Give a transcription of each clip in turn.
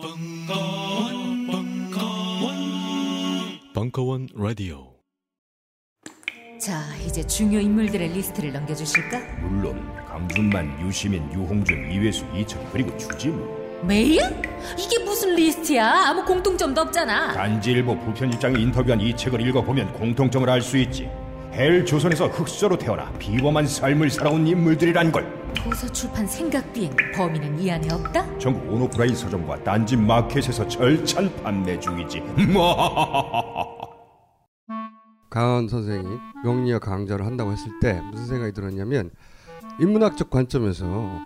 벙커원, 벙커원, 벙커원 라디오. 자, 이제 중요 인물들의 리스트를 넘겨주실까? 물론 강준만, 유시민, 유홍준, 이회수, 이철 그리고 주지무 메일? 이게 무슨 리스트야? 아무 공통점도 없잖아. 단지일보 부편일장이 인터뷰한 이 책을 읽어보면 공통점을 알 수 있지 헬 조선에서 흑수저로 태어나 비범한 삶을 살아온 인물들이란 걸 도서 출판 생각 비행 범인은 이 안에 없다? 전국 온오프라인 서점과 딴지 마켓에서 절찬 판매 중이지 강헌 선생이 명리학 강좌를 한다고 했을 때 무슨 생각이 들었냐면 인문학적 관점에서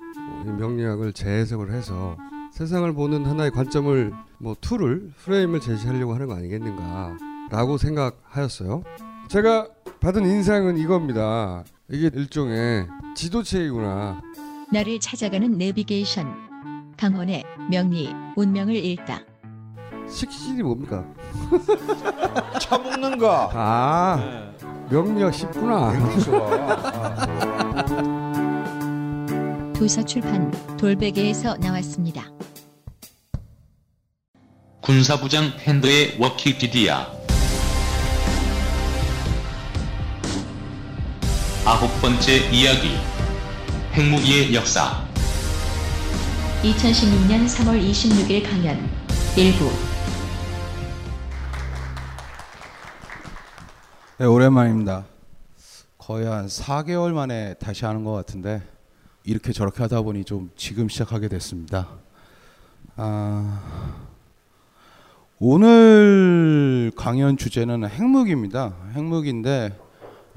이 명리학을 재해석을 해서 세상을 보는 하나의 관점을 뭐 tool을 프레임을 제시하려고 하는 거 아니겠는가라고 생각하였어요. 제가 받은 인상은 이겁니다. 이게 일종의 지도체이구나. 나를 찾아가는 내비게이션. 강원의 명리 운명을 읽다. 식신이 뭡니까? 차 먹는 거. 아 명리학 쉽구나. 도서 출판 돌베개에서 나왔습니다. 군사부장 핸드의 워키피디아 아홉 번째 이야기 핵무기의 역사 2016년 3월 26일 강연 일부 네, 오랜만입니다. 거의 한 4개월 만에 다시 하는 것 같은데 이렇게 저렇게 하다 보니 좀 지금 시작하게 됐습니다. 아, 오늘 강연 주제는 핵무기입니다. 핵무기인데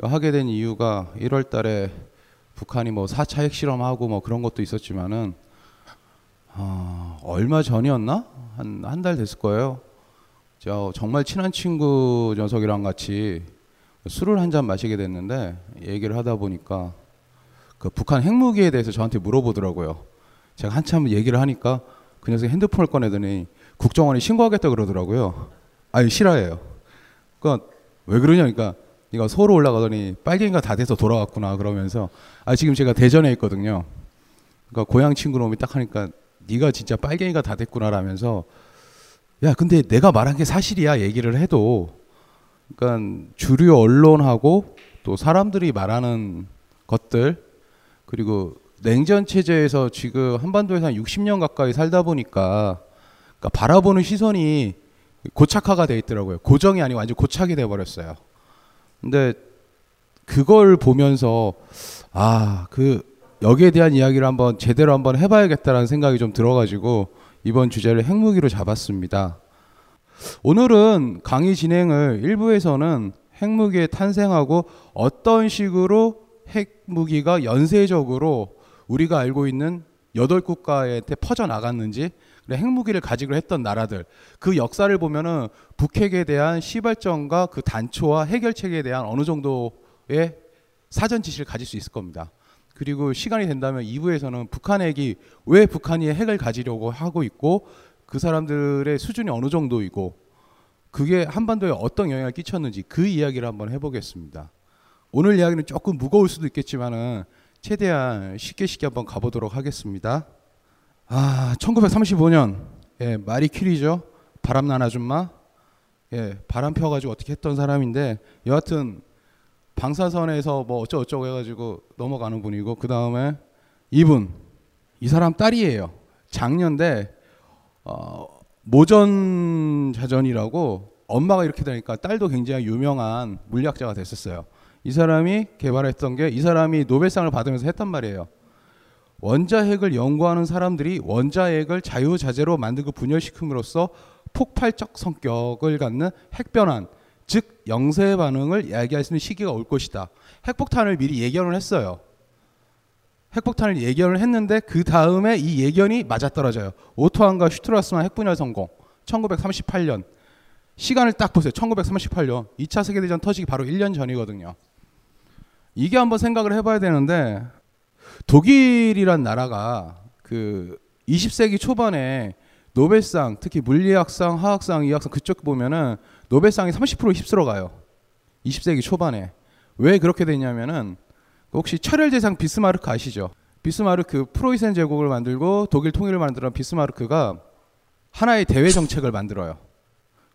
하게 된 이유가 1월 달에 북한이 뭐 4차 핵실험하고 뭐 그런 것도 있었지만은 아, 얼마 전이었나? 한 한 달 됐을 거예요. 저 정말 친한 친구 녀석이랑 같이 술을 한 잔 마시게 됐는데 얘기를 하다 보니까 그 북한 핵무기에 대해서 저한테 물어보더라고요. 제가 한참 얘기를 하니까 그 녀석이 핸드폰을 꺼내더니 국정원에 신고하겠다 그러더라고요. 아니 싫어해요. 그러니까 왜 그러냐 그러니까 네가 서울 올라가더니 빨갱이가 다 돼서 돌아왔구나 그러면서 아 지금 제가 대전에 있거든요. 그러니까 고향 친구 놈이 딱 하니까 네가 진짜 빨갱이가 다 됐구나라면서 야 근데 내가 말한 게 사실이야 얘기를 해도 그러니까 주류 언론하고 또 사람들이 말하는 것들 그리고 냉전 체제에서 지금 한반도에서 한 60년 가까이 살다 보니까 그러니까 바라보는 시선이 고착화가 돼 있더라고요. 고정이 아니고 완전 고착이 돼 버렸어요. 근데 그걸 보면서 아, 그 여기에 대한 이야기를 한번 제대로 한번 해 봐야겠다라는 생각이 좀 들어 가지고 이번 주제를 핵무기로 잡았습니다. 오늘은 강의 진행을 일부에서는 핵무기의 탄생하고 어떤 식으로 핵무기가 연쇄적으로 우리가 알고 있는 여덟 국가한테 퍼져 나갔는지 핵무기를 가지고 했던 나라들 그 역사를 보면은 북핵에 대한 시발점과 그 단초와 해결책에 대한 어느 정도의 사전 지식을 가질 수 있을 겁니다. 그리고 시간이 된다면 2부에서는 북한 핵이 왜 북한이 핵을 가지려고 하고 있고 그 사람들의 수준이 어느 정도이고 그게 한반도에 어떤 영향을 끼쳤는지 그 이야기를 한번 해보겠습니다. 오늘 이야기는 조금 무거울 수도 있겠지만은 최대한 쉽게 쉽게 한번 가보도록 하겠습니다. 아, 1935년 예, 마리 큐리죠. 바람난 아줌마. 예, 바람 펴 가지고 어떻게 했던 사람인데 여하튼 방사선에서 뭐 어쩌고저쩌고 해 가지고 넘어가는 분이고 그 다음에 이분 이 사람 딸이에요. 작년대 어, 모전 자전이라고 엄마가 이렇게 되니까 딸도 굉장히 유명한 물리학자가 됐었어요. 이 사람이 개발했던 게 이 사람이 노벨상을 받으면서 했단 말이에요. 원자핵을 연구하는 사람들이 원자핵을 자유자재로 만들고 분열시킴으로써 폭발적 성격을 갖는 핵변환, 즉 영세 반응을 이야기할 수 있는 시기가 올 것이다. 핵폭탄을 미리 예견을 했어요. 핵폭탄을 예견을 했는데 그 다음에 이 예견이 맞아떨어져요. 오토안과 슈트라스만 핵분열 성공. 1938년. 시간을 딱 보세요. 1938년. 2차 세계대전 터지기 바로 1년 전이거든요. 이게 한번 생각을 해봐야 되는데 독일이란 나라가 그 20세기 초반에 노벨상, 특히 물리학상, 화학상, 이학상 그쪽 보면은 노벨상이 30% 휩쓸어 가요. 20세기 초반에. 왜 그렇게 됐냐면은 혹시 철혈제상 비스마르크 아시죠? 비스마르크 프로이센 제국을 만들고 독일 통일을 만들어 비스마르크가 하나의 대외 정책을 만들어요.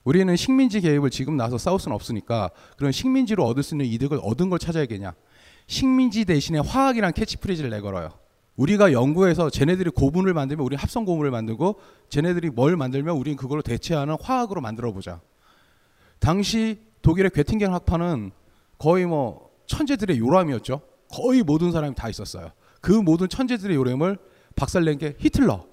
우리는 식민지 개입을 지금 나서 싸울 수는 없으니까 그런 식민지로 얻을 수 있는 이득을 얻은 걸 찾아야겠냐. 식민지 대신에 화학이란 캐치프레이즈를 내걸어요. 우리가 연구해서 쟤네들이 고무를 만들면 우리 합성 고무를 만들고 쟤네들이 뭘 만들면 우리는 그걸로 대체하는 화학으로 만들어 보자. 당시 독일의 괴팅겐 학파는 거의 뭐 천재들의 요람이었죠. 거의 모든 사람이 다 있었어요. 그 모든 천재들의 요람을 박살낸 게 히틀러.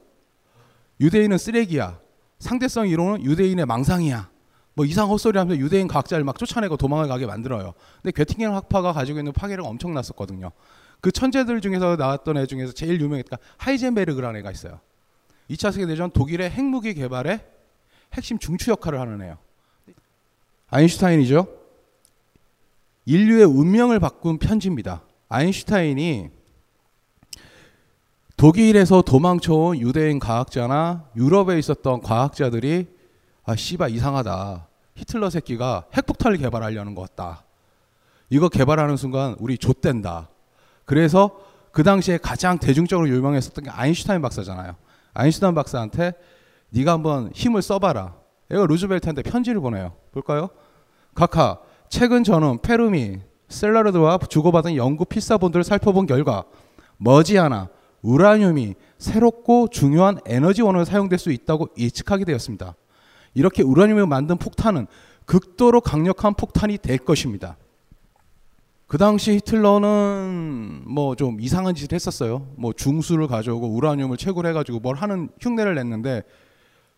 유대인은 쓰레기야. 상대성 이론은 유대인의 망상이야. 뭐 이상 헛소리 하면서 유대인 과학자를 막 쫓아내고 도망을 가게 만들어요. 근데 괴팅겐 학파가 가지고 있는 파괴력가 엄청났었거든요. 그 천재들 중에서 나왔던 애 중에서 제일 유명했던 하이젠베르그라는 애가 있어요. 2차 세계대전 독일의 핵무기 개발에 핵심 중추 역할을 하는 애요. 아인슈타인이죠. 인류의 운명을 바꾼 편지입니다. 아인슈타인이 독일에서 도망쳐온 유대인 과학자나 유럽에 있었던 과학자들이 아 씨바 이상하다. 히틀러 새끼가 핵폭탄을 개발하려는 것 같다. 이거 개발하는 순간 우리 좆된다. 그래서 그 당시에 가장 대중적으로 유명했었던 게 아인슈타인 박사잖아요. 아인슈타인 박사한테 네가 한번 힘을 써봐라. 얘가 루즈벨트한테 편지를 보내요. 볼까요? 각하, 최근 저는 페르미, 셀라르드와 주고받은 연구 필사본들을 살펴본 결과 머지않아 우라늄이 새롭고 중요한 에너지원으로 사용될 수 있다고 예측하게 되었습니다. 이렇게 우라늄을 만든 폭탄은 극도로 강력한 폭탄이 될 것입니다. 그 당시 히틀러는 뭐 좀 이상한 짓을 했었어요. 뭐 중수를 가져오고 우라늄을 채굴 해 가지고 뭘 하는 흉내를 냈는데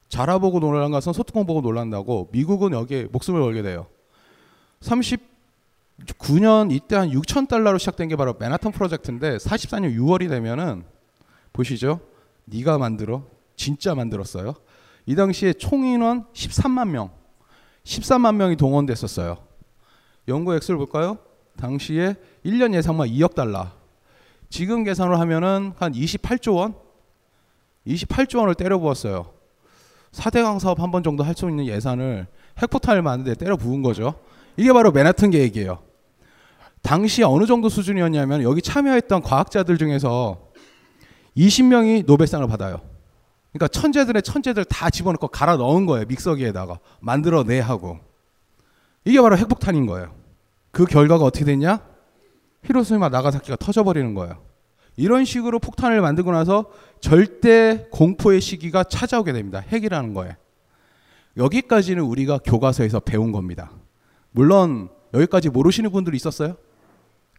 자라보고 놀란 것은 소뚜껑 보고 놀란다고 미국은 여기에 목숨을 걸게 돼요. 39년 이때 한 6천 달러로 시작된 게 바로 맨하탄 프로젝트인데 44년 6월이 되면은 보시죠. 네가 만들어 진짜 만들었어요. 이 당시에 총 인원 13만 명, 13만 명이 동원됐었어요. 연구 액수를 볼까요? 당시에 1년 예상만 2억 달러. 지금 계산을 하면은 한 28조 원? 28조 원을 때려 부었어요. 4대강 사업 한 번 정도 할 수 있는 예산을 핵포탄을 만드는데 때려 부은 거죠. 이게 바로 맨하튼 계획이에요. 당시 어느 정도 수준이었냐면 여기 참여했던 과학자들 중에서 20명이 노벨상을 받아요. 그러니까 천재들의 천재들 다 집어넣고 갈아 넣은 거예요. 믹서기에다가 만들어내 하고. 이게 바로 핵폭탄인 거예요. 그 결과가 어떻게 됐냐? 히로시마 나가사키가 터져버리는 거예요. 이런 식으로 폭탄을 만들고 나서 절대 공포의 시기가 찾아오게 됩니다. 핵이라는 거에. 여기까지는 우리가 교과서에서 배운 겁니다. 물론 여기까지 모르시는 분들이 있었어요?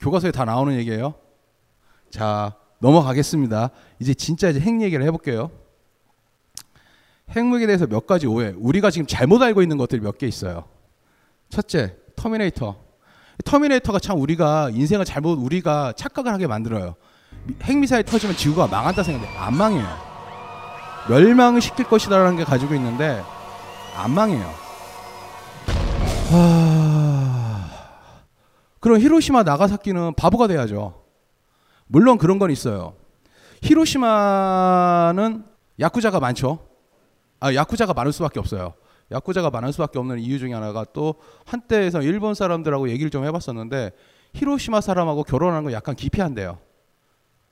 교과서에 다 나오는 얘기예요. 자, 넘어가겠습니다. 이제 진짜 이제 핵 얘기를 해볼게요. 핵무기에 대해서 몇 가지 오해. 우리가 지금 잘못 알고 있는 것들이 몇 개 있어요. 첫째, 터미네이터. 터미네이터가 참 우리가 인생을 잘못 우리가 착각을 하게 만들어요. 핵미사일 터지면 지구가 망한다 생각해. 안 망해요. 멸망을 시킬 것이다라는 게 가지고 있는데 안 망해요. 하... 그럼 히로시마 나가사키는 바보가 돼야죠. 물론 그런 건 있어요. 히로시마는 야쿠자가 많죠. 아, 야쿠자가 많을 수밖에 없어요. 야쿠자가 많을 수밖에 없는 이유 중에 하나가 또 한때에서 일본 사람들하고 얘기를 좀 해봤었는데 히로시마 사람하고 결혼하는 거 약간 기피한대요.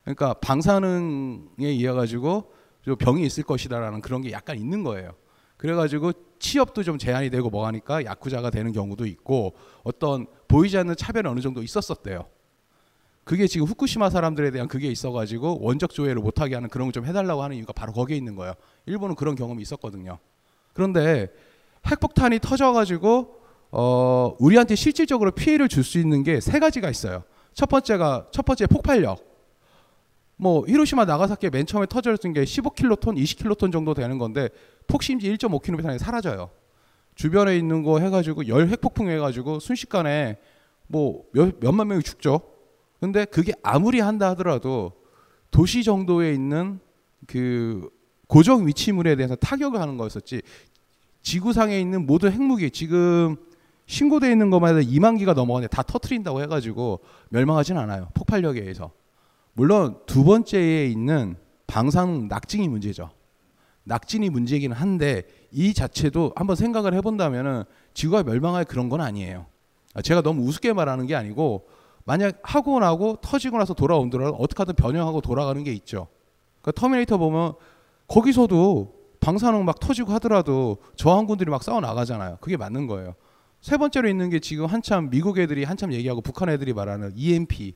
그러니까 방사능에 의해 가지고 좀 병이 있을 것이다라는 그런 게 약간 있는 거예요. 그래가지고 취업도 좀 제한이 되고 뭐 하니까 야쿠자가 되는 경우도 있고 어떤 보이지 않는 차별이 어느 정도 있었었대요. 그게 지금 후쿠시마 사람들에 대한 그게 있어가지고 원적 조회를 못하게 하는 그런 걸 좀 해달라고 하는 이유가 바로 거기에 있는 거예요. 일본은 그런 경험이 있었거든요. 그런데 핵폭탄이 터져가지고 어, 우리한테 실질적으로 피해를 줄 수 있는 게 세 가지가 있어요. 첫 번째가 첫 번째 폭발력. 뭐 히로시마 나가사키에 맨 처음에 터졌던 게 15킬로톤, 20킬로톤 정도 되는 건데 폭심지 1.5km 안에 사라져요. 주변에 있는 거 해가지고 열 핵폭풍 해가지고 순식간에 뭐 몇, 몇만 명이 죽죠. 근데 그게 아무리 한다 하더라도 도시 정도에 있는 그 고정 위치물에 대해서 타격을 하는 거였었지. 지구상에 있는 모든 핵무기 지금 신고되어 있는 것만 해도 2만 기가 넘어가는데 다 터트린다고 해가지고 멸망하진 않아요. 폭발력에 의해서. 물론 두 번째에 있는 방사능 낙진이 문제죠. 낙진이 문제이긴 한데 이 자체도 한번 생각을 해본다면은 지구가 멸망할 그런 건 아니에요. 제가 너무 우습게 말하는 게 아니고 만약 하고 나고 터지고 나서 돌아온더라도 어떻게 하든 변형하고 돌아가는 게 있죠. 그러니까 터미네이터 보면 거기서도 방사능 막 터지고 하더라도 저항군들이 막 싸워 나가잖아요. 그게 맞는 거예요. 세 번째로 있는 게 지금 한참 미국 애들이 한참 얘기하고 북한 애들이 말하는 EMP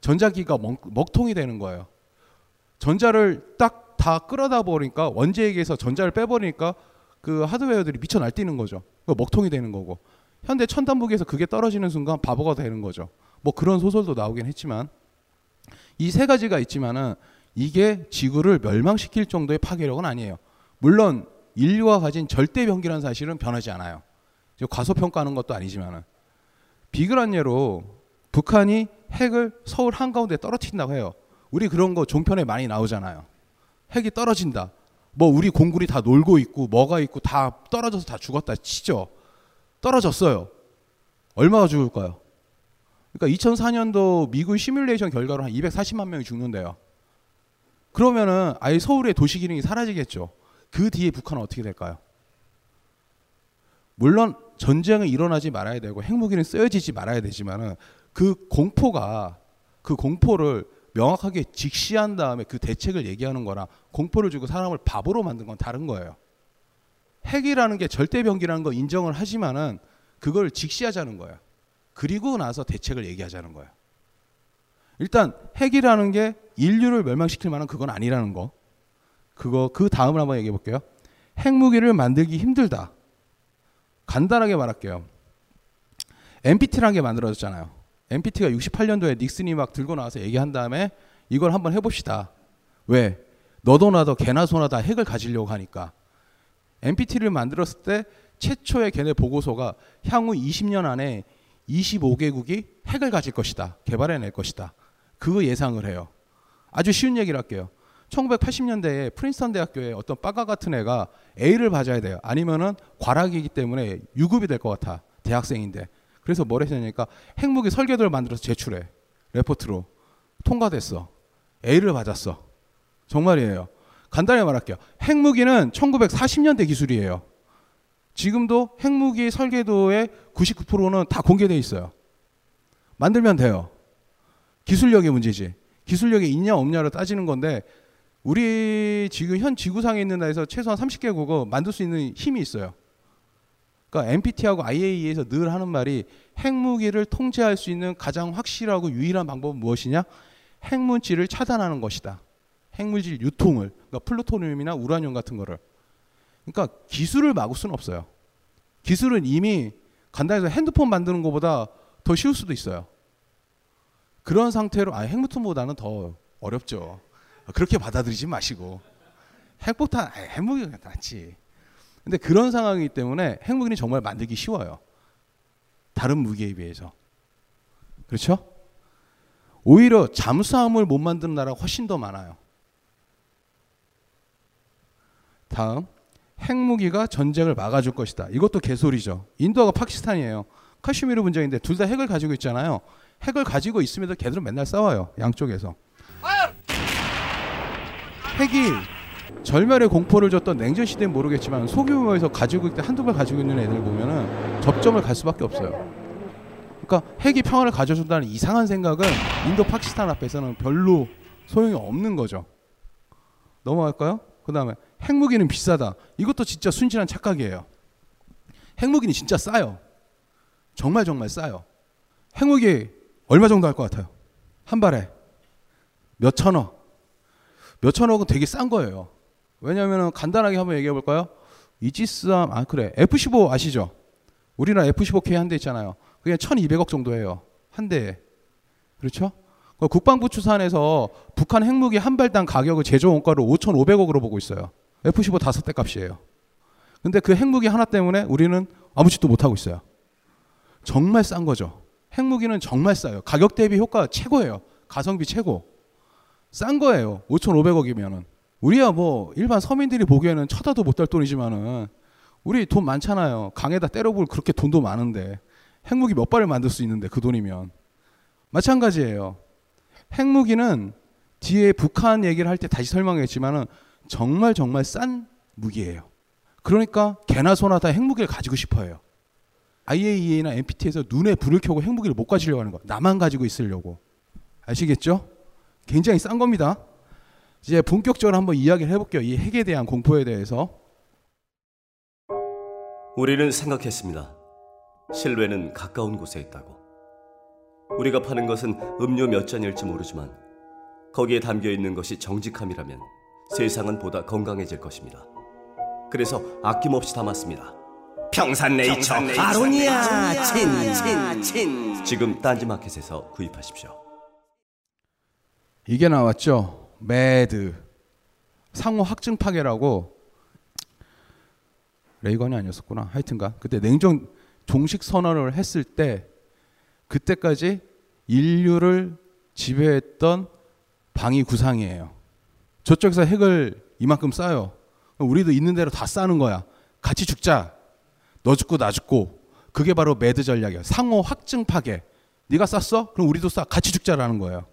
전자기가 먹, 먹통이 되는 거예요. 전자를 딱 다 끌어다 버리니까 원재에게서 전자를 빼버리니까 그 하드웨어들이 미쳐 날뛰는 거죠. 그 먹통이 되는 거고 현대 천단무기에서 그게 떨어지는 순간 바보가 되는 거죠. 뭐 그런 소설도 나오긴 했지만 이 세 가지가 있지만은 이게 지구를 멸망시킬 정도의 파괴력은 아니에요. 물론 인류가 가진 절대 병기라는 사실은 변하지 않아요. 과소평가하는 것도 아니지만은 비근한 예로 북한이 핵을 서울 한가운데 떨어뜨린다고 해요. 우리 그런 거 종편에 많이 나오잖아요. 핵이 떨어진다. 뭐 우리 공군이 다 놀고 있고 뭐가 있고 다 떨어져서 다 죽었다 치죠. 떨어졌어요. 얼마가 죽을까요? 그러니까 2004년도 미국 시뮬레이션 결과로 한 240만 명이 죽는데요. 그러면은 아예 서울의 도시 기능이 사라지겠죠. 그 뒤에 북한은 어떻게 될까요? 물론 전쟁은 일어나지 말아야 되고 핵무기는 쓰여지지 말아야 되지만은 그 공포가 그 공포를 명확하게 직시한 다음에 그 대책을 얘기하는 거랑 공포를 주고 사람을 바보로 만든 건 다른 거예요. 핵이라는 게 절대병기라는 거 인정을 하지만은 그걸 직시하자는 거예요. 그리고 나서 대책을 얘기하자는 거예요. 일단 핵이라는 게 인류를 멸망시킬 만한 그건 아니라는 거. 그거 그 다음을 한번 얘기해 볼게요. 핵무기를 만들기 힘들다. 간단하게 말할게요. NPT라는 게 만들어졌잖아요. NPT가 68년도에 닉슨이 막 들고 나와서 얘기한 다음에 이걸 한번 해봅시다. 왜? 너도 나도 개나 소나 다 핵을 가지려고 하니까. NPT를 만들었을 때 최초의 걔네 보고서가 향후 20년 안에 25개국이 핵을 가질 것이다. 개발해낼 것이다. 그 예상을 해요. 아주 쉬운 얘기를 할게요. 1980년대에 프린스턴 대학교에 어떤 빠가 같은 애가 A를 받아야 돼요. 아니면은 과락이기 때문에 유급이 될 것 같아. 대학생인데. 그래서 뭘 했냐니까 핵무기 설계도를 만들어서 제출해. 레포트로. 통과됐어. A를 받았어. 정말이에요. 간단히 말할게요. 핵무기는 1940년대 기술이에요. 지금도 핵무기 설계도의 99%는 다 공개되어 있어요. 만들면 돼요. 기술력의 문제지. 기술력이 있냐 없냐를 따지는 건데 우리 지금 현 지구상에 있는 나라에서 최소한 30개국어 만들 수 있는 힘이 있어요. 그러니까 NPT하고 IAEA에서 늘 하는 말이 핵무기를 통제할 수 있는 가장 확실하고 유일한 방법은 무엇이냐? 핵물질을 차단하는 것이다. 핵물질 유통을 그러니까 플루토늄이나 우라늄 같은 거를 그러니까 기술을 막을 수는 없어요. 기술은 이미 간단해서 핸드폰 만드는 것보다 더 쉬울 수도 있어요. 그런 상태로 아 핵무통보다는 더 어렵죠. 그렇게 받아들이지 마시고 핵폭탄 아, 핵무기가 낫지. 근데 그런 상황이기 때문에 핵무기는 정말 만들기 쉬워요. 다른 무기에 비해서. 그렇죠? 오히려 잠수함을 못 만드는 나라가 훨씬 더 많아요. 다음 핵무기가 전쟁을 막아줄 것이다. 이것도 개소리죠. 인도가 파키스탄이에요. 카슈미르 분쟁인데 둘 다 핵을 가지고 있잖아요. 핵을 가지고 있음에도 걔들은 맨날 싸워요. 양쪽에서. 핵이 절멸의 공포를 줬던 냉전 시대는 모르겠지만 소규모에서 가지고 있때 한두 발 가지고 있는 애들 보면은 접점을 갈 수밖에 없어요. 그러니까 핵이 평화를 가져준다는 이상한 생각은 인도 파키스탄 앞에서는 별로 소용이 없는 거죠. 넘어갈까요? 그 다음에 핵무기는 비싸다. 이것도 진짜 순진한 착각이에요. 핵무기는 진짜 싸요. 정말 정말 싸요. 핵무기 얼마 정도 할 것 같아요? 한 발에 몇 천억. 몇 천억은 되게 싼 거예요. 왜냐하면 간단하게 한번 얘기해 볼까요? 이지스함 아 그래 F-15 아시죠? 우리나라 F-15K 한 대 있잖아요. 그게 1,200억 정도 해요. 한 대에. 그렇죠? 국방부 추산에서 북한 핵무기 한 발당 가격을 제조 원가를 5,500억으로 보고 있어요. F-15 다섯 대 값이에요. 근데 그 핵무기 하나 때문에 우리는 아무 짓도 못 하고 있어요. 정말 싼 거죠. 핵무기는 정말 싸요. 가격 대비 효과 최고예요. 가성비 최고. 싼 거예요. 5,500억이면은. 우리야 뭐 일반 서민들이 보기에는 쳐다도 못달 돈이지만은 우리 돈 많잖아요. 강에다 때려볼 그렇게 돈도 많은데 핵무기 몇 발을 만들 수 있는데 그 돈이면 마찬가지예요. 핵무기는 뒤에 북한 얘기를 할 때 다시 설명했지만은 정말 정말 싼 무기예요. 그러니까 개나 소나 다 핵무기를 가지고 싶어해요. IAEA나 NPT에서 눈에 불을 켜고 핵무기를 못 가지려고 하는 거. 나만 가지고 있으려고. 아시겠죠? 굉장히 싼 겁니다. 이제 본격적으로 한번 이야기를 해볼게요. 이 핵에 대한 공포에 대해서. 우리는 생각했습니다. 실외는 가까운 곳에 있다고. 우리가 파는 것은 음료 몇 잔일지 모르지만 거기에 담겨 있는 것이 정직함이라면 세상은 보다 건강해질 것입니다. 그래서 아낌없이 담았습니다. 평산네이처 아로니아 친친친 지금 딴지마켓에서 구입하십시오. 이게 나왔죠. MAD 상호 확증 파괴라고 레이건이 아니었었구나. 하여튼가 그때 냉전 종식 선언을 했을 때 그때까지 인류를 지배했던 방위 구상이에요. 저쪽에서 핵을 이만큼 쏴요. 우리도 있는 대로 다 쏴는 거야. 같이 죽자. 너 죽고 나 죽고. 그게 바로 매드 전략이야. 상호 확증 파괴. 네가 쐈어? 그럼 우리도 쏴. 같이 죽자라는 거예요.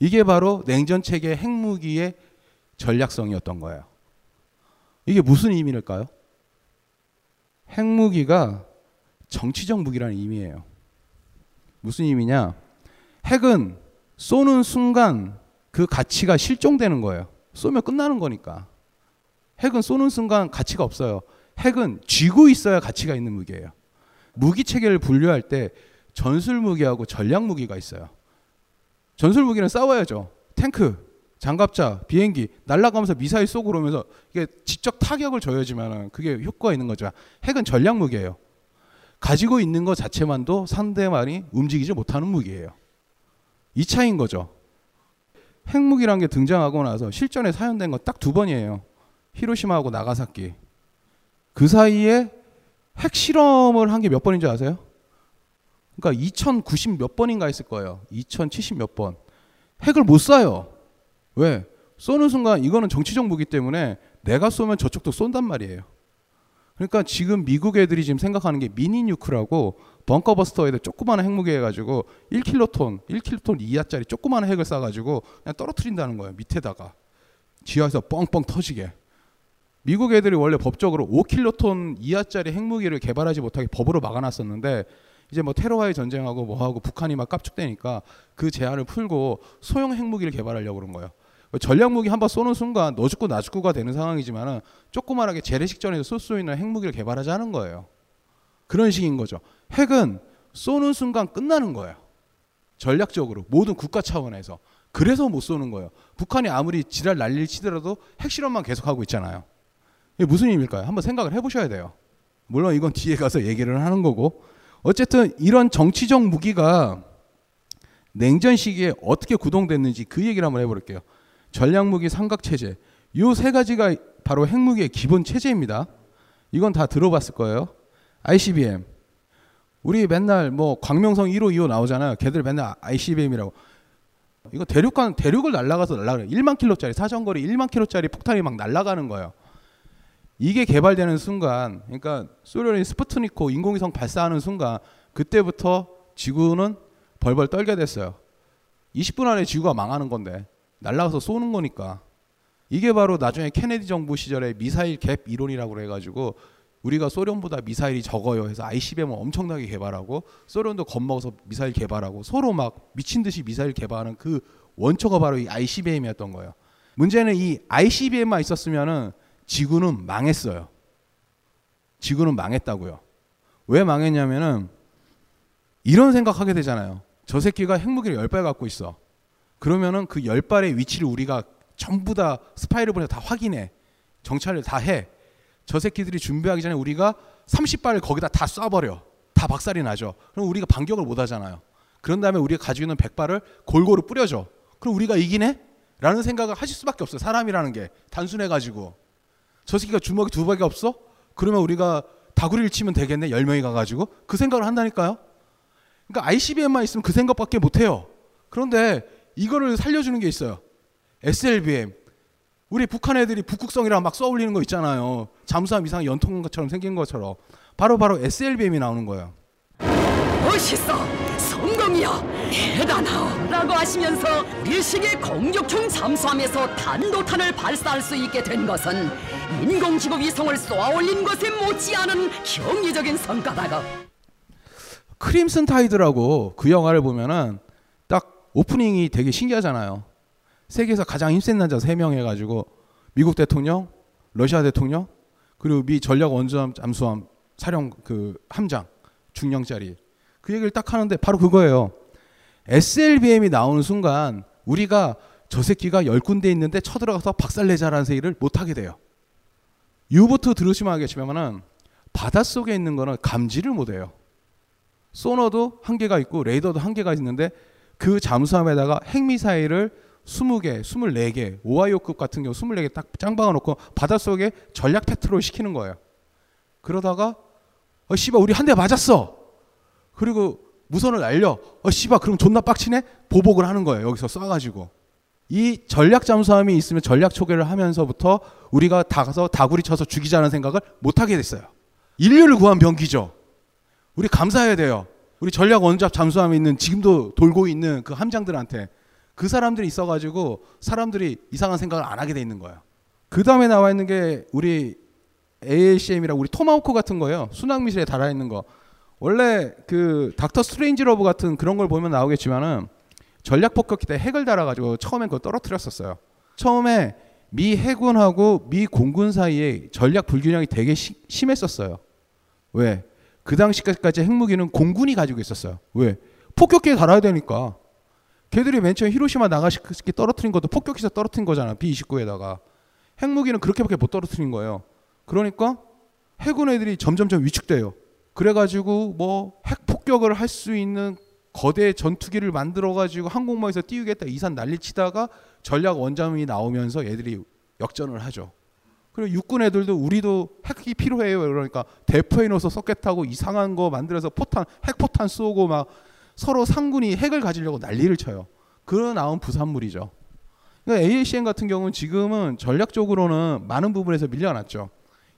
이게 바로 냉전 체계 핵무기의 전략성이었던 거예요. 이게 무슨 의미일까요? 핵무기가 정치적 무기라는 의미예요. 무슨 의미냐? 핵은 쏘는 순간 그 가치가 실종되는 거예요. 쏘면 끝나는 거니까. 핵은 쏘는 순간 가치가 없어요. 핵은 쥐고 있어야 가치가 있는 무기예요. 무기 체계를 분류할 때 전술 무기하고 전략 무기가 있어요. 전술 무기는 싸워야죠. 탱크, 장갑차, 비행기 날아가면서 미사일 쏘고 그러면서 이게 직접 타격을 줘야지만 그게 효과가 있는 거죠. 핵은 전략 무기예요. 가지고 있는 것 자체만도 상대방이 움직이지 못하는 무기예요. 이 차인 거죠. 핵무기란 게 등장하고 나서 실전에 사용된 건 딱 두 번이에요. 히로시마하고 나가사키. 그 사이에 핵 실험을 한 게 몇 번인 줄 아세요? 그러니까 2090 몇 번인가 했을 거예요. 2070 몇 번. 핵을 못 쏴요. 왜? 쏘는 순간 이거는 정치적 무기 때문에 내가 쏘면 저쪽도 쏜단 말이에요. 그러니까 지금 미국 애들이 지금 생각하는 게 미니 뉴크라고 벙커버스터에다 조그마한 핵무기 해가지고 1킬로톤, 1킬로톤 이하짜리 조그마한 핵을 쏴가지고 그냥 떨어뜨린다는 거예요. 밑에다가 지하에서 뻥뻥 터지게. 미국 애들이 원래 법적으로 5킬로톤 이하짜리 핵무기를 개발하지 못하게 법으로 막아놨었는데 이제 뭐 테러와의 전쟁하고 뭐하고 북한이 막 깝죽대니까 그 제한을 풀고 소형 핵무기를 개발하려고 그런 거예요. 전략 무기 한 번 쏘는 순간 너 죽고 나 죽고가 되는 상황이지만은 조그만하게 재래식전에서 쏠 수 있는 핵무기를 개발하자는 거예요. 그런 식인 거죠. 핵은 쏘는 순간 끝나는 거예요. 전략적으로 모든 국가 차원에서 그래서 못 쏘는 거예요. 북한이 아무리 지랄 난리를 치더라도 핵실험만 계속하고 있잖아요. 이게 무슨 의미일까요? 한번 생각을 해보셔야 돼요. 물론 이건 뒤에 가서 얘기를 하는 거고 어쨌든 이런 정치적 무기가 냉전 시기에 어떻게 구동됐는지 그 얘기를 한번 해볼게요. 전략무기 삼각체제. 요세 가지가 바로 핵무기의 기본 체제입니다. 이건 다 들어봤을 거예요. ICBM. 우리 맨날 뭐 광명성 1호, 2호 나오잖아요. 걔들 맨날 ICBM이라고. 이거 대륙간 대륙을 날아가서 날아가요. 1만 킬로짜리 사정거리 1만 킬로짜리 폭탄이 막 날아가는 거예요. 이게 개발되는 순간, 그러니까 소련이 스푸트니코 인공위성 발사하는 순간 그때부터 지구는 벌벌 떨게 됐어요. 20분 안에 지구가 망하는 건데 날아가서 쏘는 거니까. 이게 바로 나중에 케네디 정부 시절에 미사일 갭 이론이라고 해가지고 우리가 소련보다 미사일이 적어요 해서 ICBM을 엄청나게 개발하고 소련도 겁먹어서 미사일 개발하고 서로 막 미친 듯이 미사일 개발하는 그 원초가 바로 이 ICBM이었던 거예요. 문제는 이 ICBM만 있었으면은 지구는 망했어요. 지구는 망했다고요. 왜 망했냐면은 이런 생각하게 되잖아요. 저 새끼가 핵무기를 열 발 갖고 있어. 그러면은 그 열 발의 위치를 우리가 전부 다 스파이를 보내서 다 확인해. 정찰을 다 해. 저 새끼들이 준비하기 전에 우리가 30발을 거기다 다 쏴버려. 다 박살이 나죠. 그럼 우리가 반격을 못 하잖아요. 그런 다음에 우리가 가지고 있는 100발을 골고루 뿌려줘. 그럼 우리가 이기네? 라는 생각을 하실 수밖에 없어요. 사람이라는 게. 단순해가지고. 저 새끼가 주먹이 두 발이 없어? 그러면 우리가 다구리를 치면 되겠네. 10명이 가가지고. 그 생각을 한다니까요. 그러니까 ICBM만 있으면 그 생각밖에 못 해요. 그런데 이거를 살려주는 게 있어요. SLBM. 우리 북한 애들이 북극성이랑 막 쏘올리는 거 있잖아요. 잠수함 이상 연통 것처럼 생긴 것처럼. 바로 바로 SLBM이 나오는 거예요. 멋있어 성공이야 대단하오 라고 하시면서 일식의 공격형 잠수함에서 단도탄을 발사할 수 있게 된 것은 인공지구 위성을 쏘아올린 것에 못지않은 경이적인 성과다가 크림슨 타이드라고 그 영화를 보면은 딱 오프닝이 되게 신기하잖아요. 세계에서 가장 힘센 남자 세명 해가지고 미국 대통령, 러시아 대통령, 그리고 미 전략 원전 잠수함 사령 그 함장 중령짜리 그 얘기를 딱 하는데 바로 그거예요. SLBM이 나오는 순간 우리가 저 새끼가 열 군데 있는데 쳐들어가서 박살내자라는 얘기를 못 하게 돼요. 유보트 들으시면 알겠지만은 바닷속에 있는 거는 감지를 못 해요. 소너도 한계가 있고 레이더도 한계가 있는데 그 잠수함에다가 핵미사일을 20개, 24개, 오하이오급 같은 경우 24개 딱 짱박아 놓고 바닷속에 전략 페트롤 시키는 거예요. 그러다가 어 씨발 우리 한 대 맞았어. 그리고 무선을 날려. 어 씨발 그럼 존나 빡치네. 보복을 하는 거예요. 여기서 쏴 가지고. 이 전략 잠수함이 있으면 전략 초계를 하면서부터 우리가 다 가서 다구리 쳐서 죽이자는 생각을 못 하게 됐어요. 인류를 구한 병기죠. 우리 감사해야 돼요. 우리 전략 원잠 잠수함에 있는 지금도 돌고 있는 그 함장들한테 그 사람들이 있어가지고 사람들이 이상한 생각을 안 하게 돼 있는 거예요. 그 다음에 나와 있는 게 우리 ALCM이라고 우리 토마호크 같은 거예요. 순항 미사일에 달아 있는 거. 원래 그 닥터 스트레인지 러브 같은 그런 걸 보면 나오겠지만은 전략 폭격기 때 핵을 달아가지고 처음엔 그거 떨어뜨렸었어요. 처음에 미 해군하고 미 공군 사이에 전략 불균형이 되게 시, 심했었어요. 왜? 그 당시까지 핵무기는 공군이 가지고 있었어요. 왜? 폭격기에 달아야 되니까. 걔들이 맨 처음 히로시마 나가시키 떨어뜨린 것도 폭격기에서 떨어뜨린 거잖아. B29에다가. 핵무기는 그렇게밖에 못 떨어뜨린 거예요. 그러니까 해군 애들이 점점점 위축돼요. 그래가지고 뭐 핵 폭격을 할 수 있는 거대 전투기를 만들어가지고 항공모에서 띄우겠다 이산 난리치다가 전략 원잠이 나오면서 애들이 역전을 하죠. 그리고 육군 애들도 우리도 핵이 필요해요. 그러니까 대포에 넣어서 타고 이상한 거 만들어서 포탄 핵포탄 쏘고 막 서로 상군이 핵을 가지려고 난리를 쳐요. 그러 나온 부산물이죠. 그러니까 AACN 같은 경우는 지금은 전략적으로는 많은 부분에서 밀려났죠.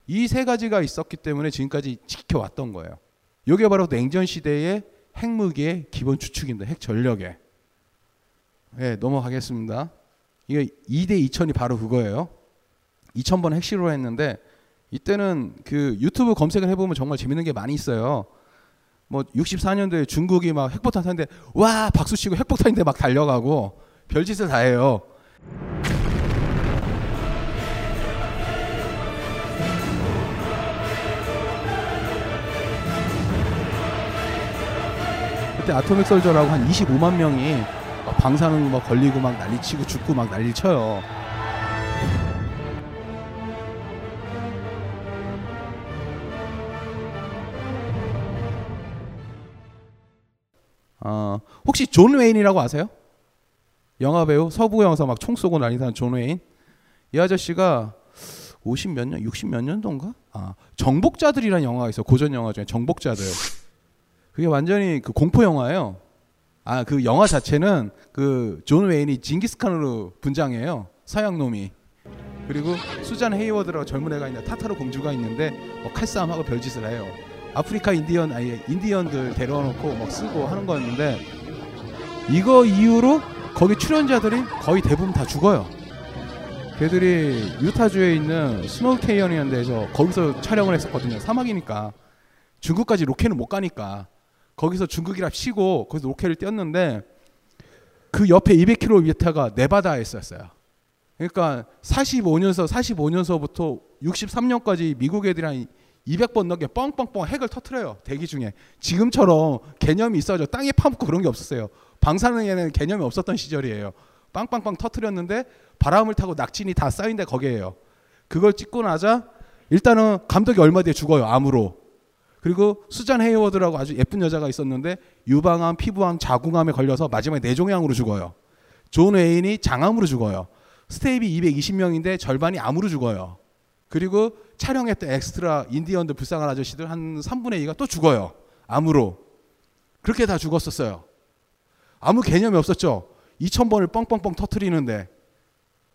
이 세 가지가 있었기 때문에 지금까지 지켜왔던 거예요. 이게 바로 냉전 시대의 핵무기의 기본 추측입니다. 핵 전력에. 네, 넘어가겠습니다. 이게 2대 2000이 바로 그거예요. 2000번 핵실로 했는데 이때는 그 유튜브 검색을 해보면 정말 재밌는 게 많이 있어요. 뭐 64년도에 중국이 막 핵폭탄 탔는데 와 박수 치고 핵폭탄인데 막 달려가고 별짓을 다 해요. 그때 atomic soldier라고 한 25만 명이 방사능 막 걸리고 막 난리치고 죽고 막 난리 쳐요. 어, 혹시 존 웨인이라고 아세요? 영화 배우 서부 영화에서 막 총 쏘고 난리나는 존 웨인. 이 아저씨가 50 몇 년, 60 몇 년도인가? 아, 정복자들이라는 영화가 있어. 고전 영화 중에 정복자들. 그게 완전히 그 공포 영화예요. 아, 그 영화 자체는 그 존 웨인이 징기스칸으로 분장해요. 서양 놈이. 그리고 수잔 헤이워드라고 젊은 애가 있는데 타타르 공주가 있는데 뭐 칼싸움하고 별짓을 해요. 아프리카 인디언 아니 인디언들 데려놓고 막 쓰고 하는 거였는데 이거 이후로 거기 출연자들이 거의 대부분 다 죽어요. 걔들이 유타주에 있는 스노우 캐니언이라는 데서 거기서 촬영을 했었거든요. 사막이니까 중국까지 로켓은 못 가니까 거기서 중국이라 치고 거기서 로켓을 띄웠는데 그 옆에 200km 위에타가 네바다에 있었어요. 그러니까 45년서 45년서부터 63년까지 미국 애들이 한 200번 넘게 뻥뻥뻥 핵을 터트려요. 대기 중에. 지금처럼 개념이 있어서 땅에 파묻고 그런 게 없었어요. 방사능에는 개념이 없었던 시절이에요. 빵빵빵 터트렸는데 바람을 타고 낙진이 다 쌓인 데 거기에요. 그걸 찍고 나자 일단은 감독이 얼마 뒤에 죽어요. 암으로. 그리고 수잔 헤이워드라고 아주 예쁜 여자가 있었는데 유방암, 피부암, 자궁암에 걸려서 마지막에 뇌종양으로 죽어요. 존 웨인이 장암으로 죽어요. 스탭이 220명인데 절반이 암으로 죽어요. 그리고 촬영했던 엑스트라 인디언들 불쌍한 아저씨들 한 3분의 2가 또 죽어요. 암으로. 그렇게 다 죽었었어요. 아무 개념이 없었죠. 2000번을 뻥뻥뻥 터트리는데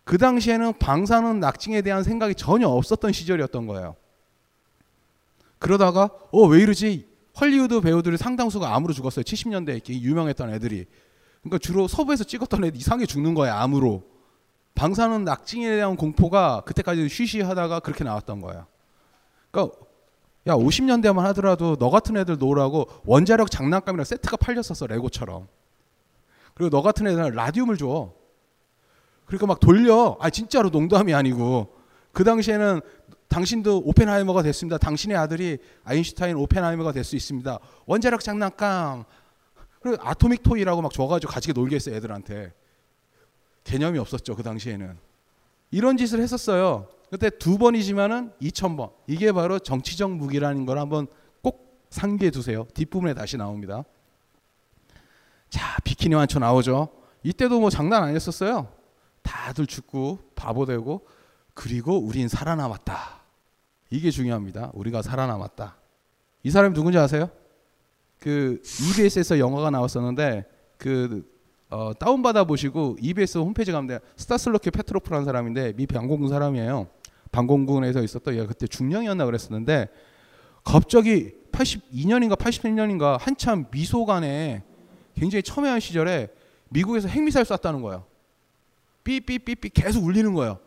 그 당시에는 방사능 낙징에 대한 생각이 전혀 없었던 시절이었던 거예요. 그러다가 어 왜 이러지? 헐리우드 배우들이 상당수가 암으로 죽었어요. 70년대에 이렇게 유명했던 애들이. 그러니까 주로 서부에서 찍었던 애들 이상하게 죽는 거예요. 암으로. 방사능 낙징에 대한 공포가 그때까지 쉬쉬하다가 그렇게 나왔던 거예요. 그러니까 야 50년대만 하더라도 너 같은 애들 놓으라고 원자력 장난감이랑 세트가 팔렸었어 레고처럼. 그리고 너 같은 애들은 라디움을 줘. 그러니까 막 돌려. 아 진짜로 농담이 아니고 그 당시에는 당신도 오펜하이머가 됐습니다. 당신의 아들이 아인슈타인 오펜하이머가 될 수 있습니다. 원자력 장난감. 그리고 아토믹 토이라고 막 줘가지고 가지게 놀게 했어요 애들한테. 개념이 없었죠 그 당시에는. 이런 짓을 했었어요. 그때 두 번이지만은 2천 번. 이게 바로 정치적 무기라는 걸 한번 꼭 상기해 두세요. 뒷부분에 다시 나옵니다. 자 비키니 완초 나오죠. 이때도 뭐 장난 아니었었어요. 다들 죽고 바보 되고 그리고 우린 살아남았다. 이게 중요합니다. 우리가 살아남았다. 이 사람이 누군지 아세요? 그 EBS에서 영화가 나왔었는데 그 어, 다운 받아 보시고 EBS 홈페이지 가면 돼. 스타슬로키 페트로프라는 사람인데 미 방공군 사람이에요. 방공군에서 있었던 얘가 그때 중령이었나 그랬었는데 갑자기 82년인가 81년인가 한참 미소간에 굉장히 첨예한 시절에 미국에서 핵미사일 쐈다는 거예요. 삐삐삐삐 계속 울리는 거예요.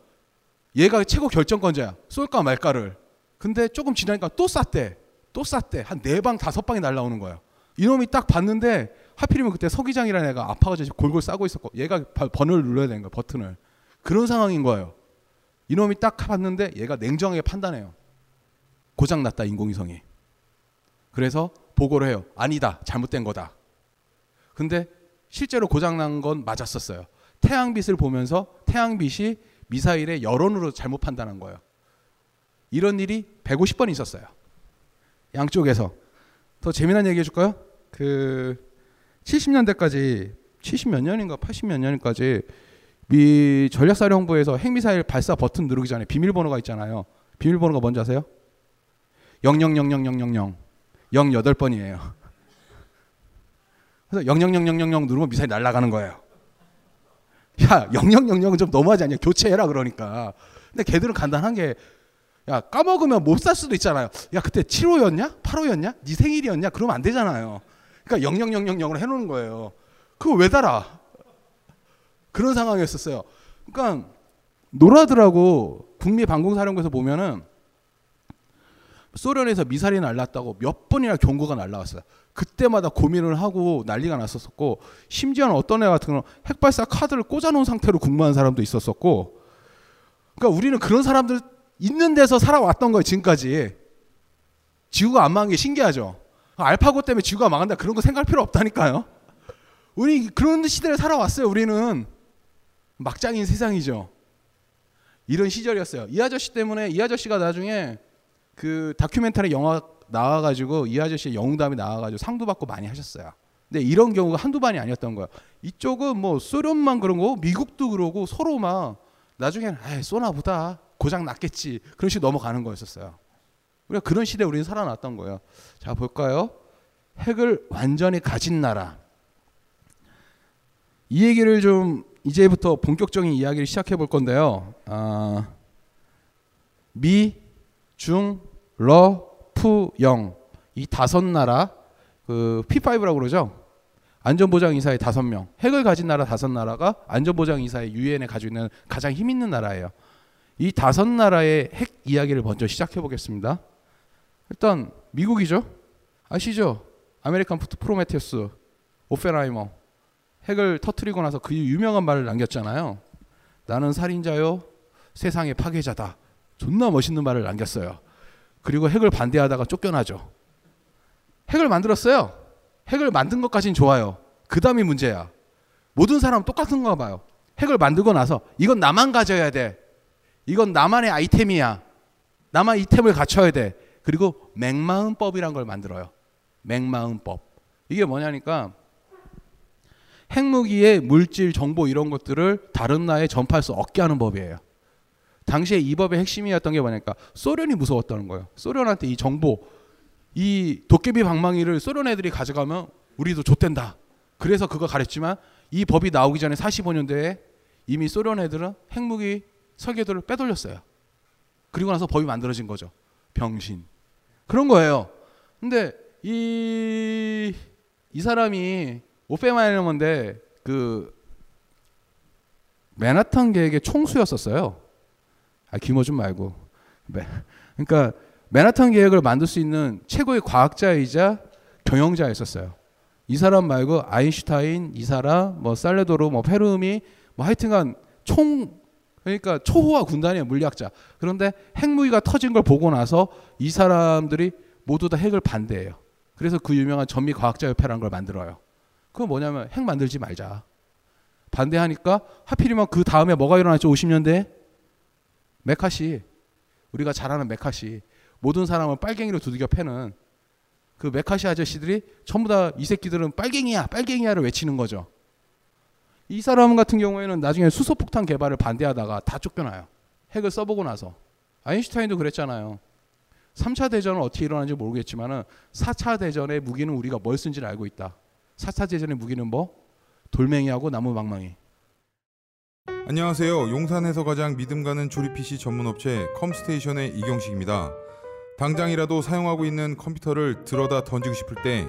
얘가 최고 결정권자야. 쏠까 말까를. 근데 조금 지나니까 또 쐈대. 또 쐈대. 한 네 방 다섯 방이 날라오는 거예요. 이놈이 딱 봤는데 하필이면 그때 서기장이라는 애가 아파가지고 골골 싸고 있었고 얘가 번호를 눌러야 되는 거야 버튼을. 그런 상황인 거예요. 이놈이 딱 봤는데 얘가 냉정하게 판단해요. 고장 났다 인공위성이. 그래서 보고를 해요. 아니다 잘못된 거다. 근데 실제로 고장 난 건 맞았었어요. 태양빛을 보면서 태양빛이 미사일의 여론으로 잘못 판단한 거예요. 이런 일이 150번 있었어요. 양쪽에서. 더 재미난 얘기 해줄까요? 그 70년대까지 70몇 년인가 80몇 년까지 미 전략사령부에서 핵미사일 발사 버튼 누르기 전에 비밀번호가 있잖아요. 비밀번호가 뭔지 아세요? 00000000 08번이에요. 그래서 000000 누르면 미사일 날아가는 거예요. 야, 0000은 좀 너무하지 않냐? 교체해라 그러니까. 근데 걔들은 간단한 게 야, 까먹으면 못 살 수도 있잖아요. 야, 그때 7호였냐? 8호였냐? 네 생일이었냐? 그러면 안 되잖아요. 그러니까 00000으로 해 놓는 거예요. 그거 왜 달아? 그런 상황이었었어요. 그러니까 노라드라고 국미 방공사령부에서 보면은 소련에서 미사일이 날랐다고 몇 번이나 경고가 날라왔어요. 그때마다 고민을 하고 난리가 났었고 심지어는 어떤 애 같은 경우는 핵발사 카드를 꽂아놓은 상태로 근무한 사람도 있었었고 그러니까 우리는 그런 사람들 있는 데서 살아왔던 거예요 지금까지 지구가 안 망한 게 신기하죠 알파고 때문에 지구가 망한다 그런 거 생각할 필요 없다니까요 우리 그런 시대를 살아왔어요 우리는 막장인 세상이죠 이런 시절이었어요 이 아저씨 때문에 이 아저씨가 나중에 그 다큐멘터리 영화 나와가지고 이 아저씨 영웅담이 나와가지고 상도 받고 많이 하셨어요. 근데 이런 경우가 한두 번이 아니었던 거야. 이쪽은 뭐 소련만 그런 거고 미국도 그러고 서로 막 나중에는 아 쏘나 보다 고장 났겠지 그런 식으로 넘어가는 거였었어요. 우리가 그런 시대에 우리는 살아났던 거예요. 자 볼까요? 핵을 완전히 가진 나라. 이 얘기를 좀 이제부터 본격적인 이야기를 시작해 볼 건데요. 아, 미, 중, 러, 프, 영. 이 다섯 나라, 그 P5라고 그러죠. 안전보장이사의 다섯 명. 핵을 가진 나라 다섯 나라가 안전보장이사의 유엔에 가지고 있는 가장 힘 있는 나라예요. 이 다섯 나라의 핵 이야기를 먼저 시작해 보겠습니다. 일단 미국이죠. 아시죠? American Prometheus, 오펜하이머. 핵을 터트리고 나서 그 유명한 말을 남겼잖아요. 나는 살인자요, 세상의 파괴자다. 존나 멋있는 말을 남겼어요. 그리고 핵을 반대하다가 쫓겨나죠. 핵을 만들었어요. 핵을 만든 것까진 좋아요. 그 다음이 문제야. 모든 사람 똑같은가 봐요. 핵을 만들고 나서 이건 나만 가져야 돼. 이건 나만의 아이템이야. 나만 이템을 갖춰야 돼. 그리고 맹마음법이란 걸 만들어요. 맹마음법. 이게 뭐냐니까 핵무기의 물질, 정보 이런 것들을 다른 나라에 전파할 수 없게 하는 법이에요. 당시에 이 법의 핵심이었던 게 뭐냐니까 소련이 무서웠다는 거예요. 소련한테 이 정보, 이 도깨비 방망이를 소련 애들이 가져가면 우리도 좆된다. 그래서 그거 가렸지만 이 법이 나오기 전에 45년대에 이미 소련 애들은 핵무기 설계도를 빼돌렸어요. 그리고 나서 법이 만들어진 거죠. 병신. 그런 거예요. 근데 이, 이 사람이 오페마이너인데 그 맨하탄 계획의 총수였었어요. 아, 김어준 말고. 그러니까 맨하탄 계획을 만들 수 있는 최고의 과학자이자 경영자였었어요. 이 사람 말고 아인슈타인, 이 사람, 뭐 살레도르, 뭐 페르미, 뭐 하여튼간 총 그러니까 초호화 군단이에요 물리학자. 그런데 핵무기가 터진 걸 보고 나서 이 사람들이 모두 다 핵을 반대해요. 그래서 그 유명한 전미 과학자 협회라는 걸 만들어요. 그거 뭐냐면 핵 만들지 말자. 반대하니까 하필이면 그 다음에 뭐가 일어났죠? 50년대 메카시 우리가 잘 아는 메카시 모든 사람을 빨갱이로 두들겨 패는 그 메카시 아저씨들이 전부 다 이 새끼들은 빨갱이야 빨갱이야를 외치는 거죠. 이 사람 같은 경우에는 나중에 수소폭탄 개발을 반대하다가 다 쫓겨나요. 핵을 써보고 나서 아인슈타인도 그랬잖아요. 3차 대전은 어떻게 일어난지 모르겠지만은 4차 대전의 무기는 우리가 뭘 쓴지를 알고 있다. 4차 대전의 무기는 뭐? 돌멩이하고 나무 방망이. 안녕하세요. 용산에서 가장 믿음 가는 조립 PC 전문 업체 컴스테이션의 이경식입니다. 당장이라도 사용하고 있는 컴퓨터를 들어다 던지고 싶을 때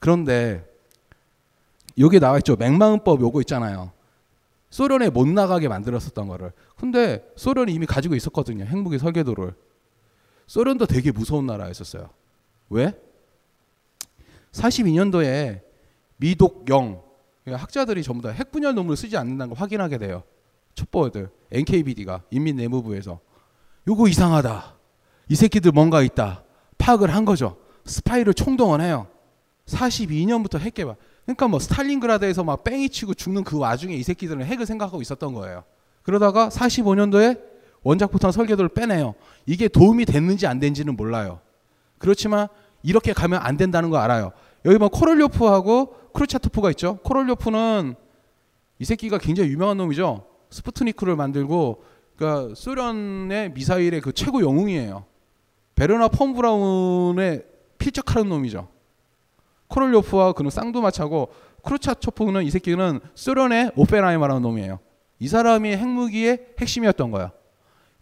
그런데 여기 나와 있죠. 맥마음법 요거 있잖아요. 소련에 못 나가게 만들었었던 거를. 근데 소련이 이미 가지고 있었거든요. 핵무기 설계도를. 소련도 되게 무서운 나라였었어요. 왜? 42년도에 미독영 학자들이 전부 다 핵분열 논문을 쓰지 않는다는 걸 확인하게 돼요. 첩보들 NKVD가 인민내무부에서 요거 이상하다. 이 새끼들 뭔가 있다. 파악을 한 거죠. 스파이를 총동원해요. 42년부터 핵 개발. 그러니까 뭐 스탈린그라드에서 막 뺑이 치고 죽는 그 와중에 이 새끼들은 핵을 생각하고 있었던 거예요. 그러다가 45년도에 원자폭탄 설계도를 빼내요. 이게 도움이 됐는지 안 된지는 몰라요. 그렇지만 이렇게 가면 안 된다는 거 알아요. 여기 뭐 코롤료프하고 쿠르차토프가 있죠. 코롤료프는 이 새끼가 굉장히 유명한 놈이죠. 스푸트니크를 만들고 그러니까 소련의 미사일의 그 최고 영웅이에요. 베르너 폰 브라운에 필적하는 놈이죠. 코롤료프와 그는 쌍두마차고 쿠르차토프는 이 새끼는 소련의 오펜하이머라는 놈이에요. 이 사람이 핵무기의 핵심이었던 거야.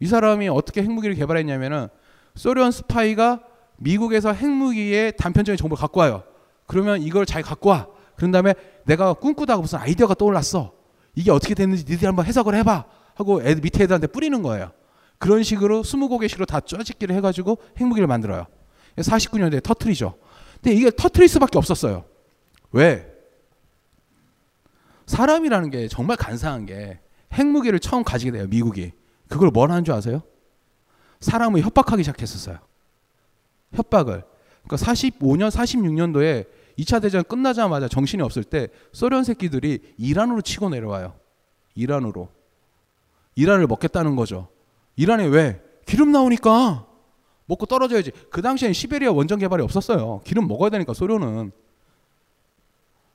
이 사람이 어떻게 핵무기를 개발했냐면은 소련 스파이가 미국에서 핵무기의 단편적인 정보를 갖고 와요. 그러면 이걸 잘 갖고 와. 그런 다음에 내가 꿈꾸다가 무슨 아이디어가 떠올랐어. 이게 어떻게 됐는지 니들이 한번 해석을 해봐. 하고 애들 밑에 애들한테 뿌리는 거예요. 그런 식으로 스무 곡의식으로 다 쪄짓기를 해가지고 핵무기를 만들어요. 49년대에 터트리죠. 근데 이게 터트릴 수밖에 없었어요. 왜? 사람이라는 게 정말 간사한 게 핵무기를 처음 가지게 돼요. 미국이. 그걸 뭘 하는 줄 아세요? 사람을 협박하기 시작했었어요. 협박을. 그러니까 45년, 46년도에 2차 대전 끝나자마자 정신이 없을 때 소련 새끼들이 이란으로 치고 내려와요. 이란으로. 이란을 먹겠다는 거죠. 이란에 왜? 기름 나오니까 먹고 떨어져야지. 그 당시엔 시베리아 원전 개발이 없었어요. 기름 먹어야 되니까 소련은.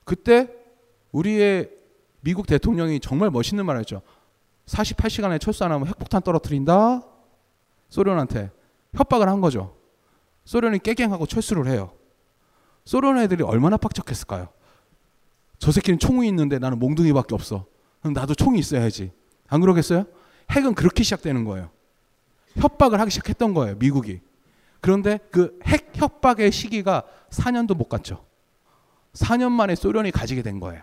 그때 우리의 미국 대통령이 정말 멋있는 말을 했죠. 48시간에 철수 안 하면 핵폭탄 떨어뜨린다. 소련한테 협박을 한 거죠. 소련이 깨갱하고 철수를 해요. 소련 애들이 얼마나 빡적했을까요? 저 새끼는 총이 있는데 나는 몽둥이밖에 없어. 그럼 나도 총이 있어야지. 안 그러겠어요? 핵은 그렇게 시작되는 거예요. 협박을 하기 시작했던 거예요, 미국이. 그런데 그 핵 협박의 시기가 4년도 못 갔죠. 4년 만에 소련이 가지게 된 거예요.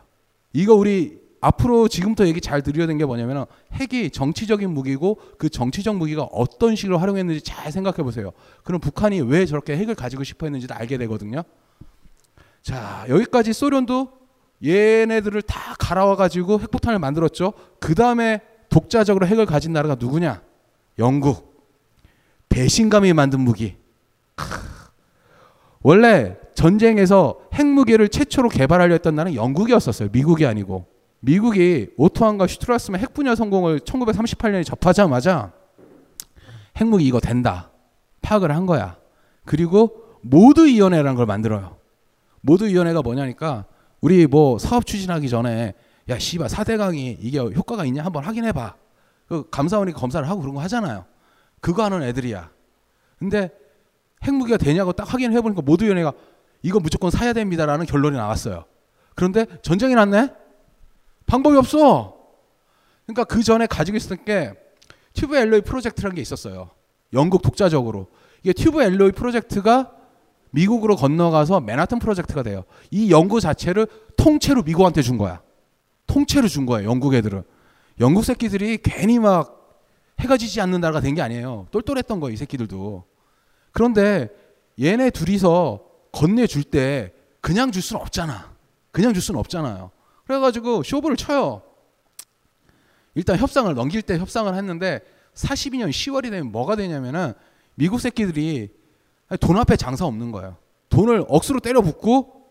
이거 우리 앞으로 지금부터 얘기 잘 드려야 되는 게 뭐냐면 핵이 정치적인 무기고 그 정치적 무기가 어떤 식으로 활용했는지 잘 생각해 보세요. 그럼 북한이 왜 저렇게 핵을 가지고 싶어 했는지도 알게 되거든요. 자, 여기까지 소련도 얘네들을 다 갈아와 가지고 핵폭탄을 만들었죠. 그 다음에 독자적으로 핵을 가진 나라가 누구냐? 영국. 배신감이 만든 무기. 원래 전쟁에서 핵무기를 최초로 개발하려 했던 나라는 영국이었었어요. 미국이 아니고. 미국이 오토안과 슈트라스만 핵분열 성공을 1938년에 접하자마자 핵무기 이거 된다. 파악을 한 거야. 그리고 모두위원회라는 걸 만들어요. 모두위원회가 뭐냐니까 우리 뭐 사업 추진하기 전에 야 씨발 사대강이 이게 효과가 있냐 한번 확인해봐. 그 감사원이 검사를 하고 그런 거 하잖아요. 그거 하는 애들이야. 근데 핵무기가 되냐고 딱 확인해 보니까 모두위원회가 이거 무조건 사야 됩니다라는 결론이 나왔어요. 그런데 전쟁이 났네. 방법이 없어. 그러니까 그 전에 가지고 있었던 게 튜브 엘로이 프로젝트라는 게 있었어요. 영국 독자적으로. 이게 튜브 엘로이 프로젝트가 미국으로 건너가서 맨하튼 프로젝트가 돼요. 이 연구 자체를 통째로 미국한테 준 거야. 통째로 준 거예요. 영국 애들은. 영국 새끼들이 괜히 막 해가 지지 않는 나라가 된 게 아니에요. 똘똘했던 거예요. 이 새끼들도. 그런데 얘네 둘이서 건네줄 때 그냥 줄 수는 없잖아. 그냥 줄 수는 없잖아요. 그래가지고 쇼부를 쳐요. 일단 협상을 넘길 때 협상을 했는데 42년 10월이 되면 뭐가 되냐면은 미국 새끼들이 돈 앞에 장사 없는 거예요. 돈을 억수로 때려 붓고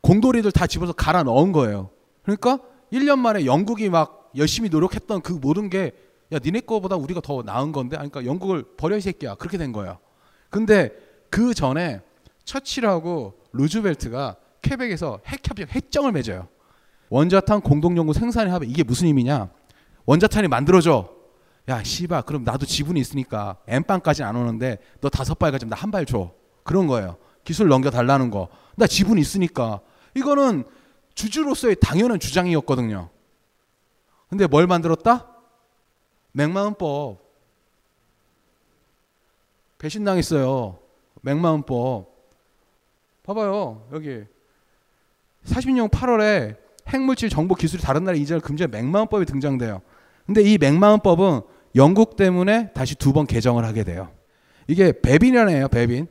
공돌이들 다 집어서 갈아 넣은 거예요. 그러니까 1년 만에 영국이 막 열심히 노력했던 그 모든 게 야, 니네 거보다 우리가 더 나은 건데? 그러니까 영국을 버려 이 새끼야. 그렇게 된 거예요. 근데 그 전에 처칠하고 루즈벨트가 퀘벡에서 핵협력 핵정을 맺어요. 원자탄 공동연구 생산의 합의 이게 무슨 의미냐? 원자탄이 만들어져. 야, 씨바, 그럼 나도 지분이 있으니까 엠빵까지는 안 오는데 너 다섯 발 가지면 나한 발 줘. 그런 거예요. 기술 넘겨 달라는 거. 나 지분이 있으니까. 이거는 주주로서의 당연한 주장이었거든요. 근데 뭘 만들었다? 맥마음법. 배신당했어요. 맥마음법. 봐봐요. 여기 40년 8월에 핵물질 정보 기술이 다른 나라 이전을 금지한 맥마음법이 등장돼요. 근데 이 맥마음법은 영국 때문에 다시 두 번 개정을 하게 돼요. 이게 배빈이라네요. 배빈.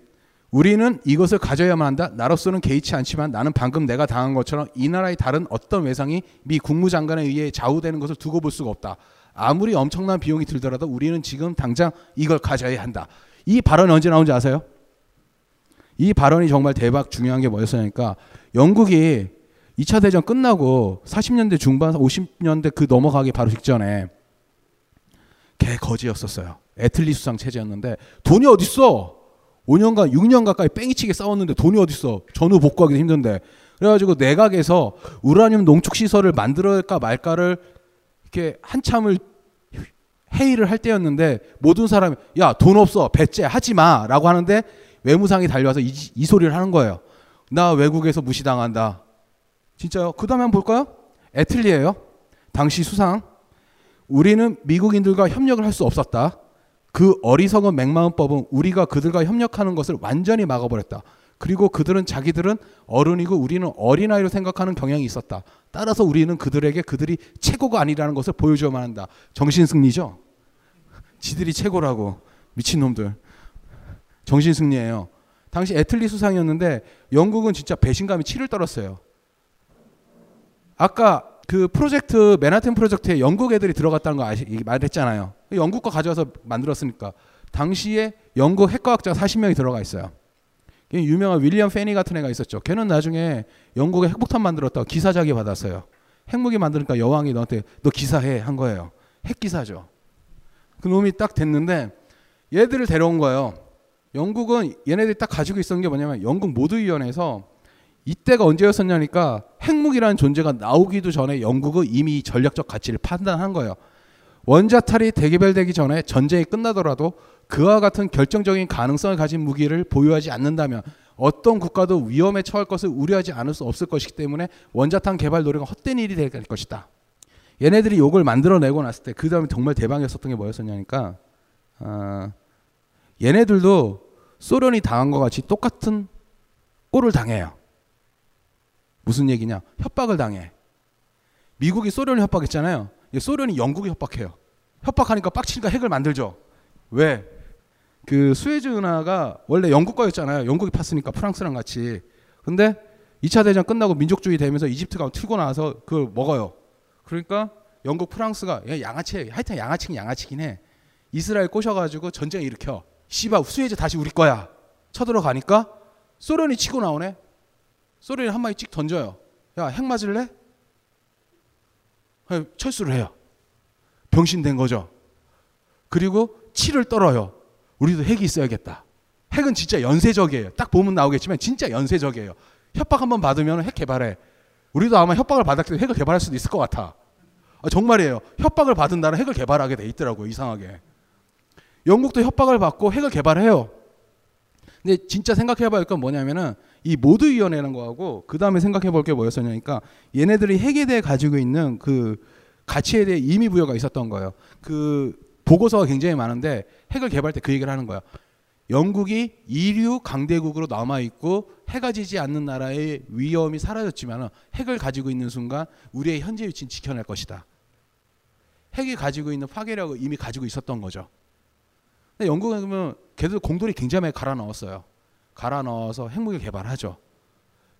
우리는 이것을 가져야만 한다. 나로서는 개의치 않지만 나는 방금 내가 당한 것처럼 이 나라의 다른 어떤 외상이 미 국무장관에 의해 좌우되는 것을 두고 볼 수가 없다. 아무리 엄청난 비용이 들더라도 우리는 지금 당장 이걸 가져야 한다. 이 발언이 언제 나온지 아세요? 이 발언이 정말 대박 중요한 게 뭐였으니까 영국이 2차 대전 끝나고 40년대 중반 50년대 그 넘어가기 바로 직전에 개 거지였었어요. 애틀리 수상 체제였는데 돈이 어딨어? 5년간 6년 가까이 뺑이치게 싸웠는데 돈이 어딨어? 전후 복구하기도 힘든데 그래가지고 내각에서 우라늄 농축 시설을 만들까 말까를 이렇게 한참을 회의를 할 때였는데 모든 사람이 야 돈 없어 배째 하지 마라고 하는데 외무상이 달려와서 이, 이 소리를 하는 거예요. 나 외국에서 무시당한다. 진짜요? 그 다음에 한번 볼까요? 애틀리예요. 당시 수상. 우리는 미국인들과 협력을 할 수 없었다. 그 어리석은 맥마음법은 우리가 그들과 협력하는 것을 완전히 막아버렸다. 그리고 그들은 자기들은 어른이고 우리는 어린아이로 생각하는 경향이 있었다. 따라서 우리는 그들에게 그들이 최고가 아니라는 것을 보여줘야만 한다. 정신승리죠? 지들이 최고라고. 미친놈들. 정신승리예요. 당시 애틀리 수상이었는데 영국은 진짜 배신감이 치를 떨었어요. 아까 그 프로젝트 맨하튼 프로젝트에 영국 애들이 들어갔다는 거 아시, 말했잖아요. 영국 거 가져와서 만들었으니까 당시에 영국 핵과학자 40명이 들어가 있어요. 유명한 윌리엄 페니 같은 애가 있었죠. 걔는 나중에 영국에 핵폭탄 만들었다고 기사자기 받았어요. 핵무기 만드니까 여왕이 너한테 너 기사해 한 거예요. 핵기사죠. 그 놈이 딱 됐는데 얘들을 데려온 거예요. 영국은 얘네들이 딱 가지고 있었던 게 뭐냐면 영국 모두위원회에서 이때가 언제였었냐니까 핵무기라는 존재가 나오기도 전에 영국은 이미 전략적 가치를 판단한 거예요. 원자탈이 대개별되기 전에 전쟁이 끝나더라도 그와 같은 결정적인 가능성을 가진 무기를 보유하지 않는다면 어떤 국가도 위험에 처할 것을 우려하지 않을 수 없을 것이기 때문에 원자탄 개발 노력은 헛된 일이 될 것이다. 얘네들이 욕을 만들어내고 났을 때 그 다음에 정말 대박이었었던 게 뭐였었냐니까 어, 얘네들도 소련이 당한 것 같이 똑같은 꼴을 당해요. 무슨 얘기냐? 협박을 당해. 미국이 소련을 협박했잖아요. 소련이 영국이 협박해요. 협박하니까 빡치니까 핵을 만들죠. 왜? 그 수에즈 운하가 원래 영국 거였잖아요. 영국이 팠으니까 프랑스랑 같이. 근데 2차 대전 끝나고 민족주의 되면서 이집트가 튀고 나서 그걸 먹어요. 그러니까 영국 프랑스가 양아치 하여튼 양아치긴 양아치긴 해. 이스라엘 꼬셔가지고 전쟁 일으켜. 씨바 수에즈 다시 우리 거야. 쳐들어가니까 소련이 치고 나오네. 소련이 한 마디 찍 던져요. 야 핵 맞을래? 철수를 해요. 병신된 거죠. 그리고 치를 떨어요. 우리도 핵이 있어야겠다. 핵은 진짜 연쇄적이에요. 딱 보면 나오겠지만 진짜 연쇄적이에요. 협박 한번 받으면 핵 개발해. 우리도 아마 협박을 받았기 때문에 핵을 개발할 수도 있을 것 같아. 아, 정말이에요. 협박을 받은 나라 핵을 개발하게 돼 있더라고요. 이상하게. 영국도 협박을 받고 핵을 개발해요. 근데 진짜 생각해 봐야 할 건 뭐냐면은 이 모두위원회라는 거하고 그 다음에 생각해 볼 게 뭐였었냐니까 얘네들이 핵에 대해 가지고 있는 그 가치에 대해 의미 부여가 있었던 거예요. 그 보고서가 굉장히 많은데 핵을 개발할 때 그 얘기를 하는 거야. 영국이 이류 강대국으로 남아 있고 해가 지지 않는 나라의 위험이 사라졌지만 핵을 가지고 있는 순간 우리의 현재 위치는 지켜낼 것이다. 핵이 가지고 있는 파괴력을 이미 가지고 있었던 거죠. 근데 영국은 그러면 걔들 공돌이 굉장히 많이 갈아 넣었어요. 갈아 넣어서 핵무기 개발하죠.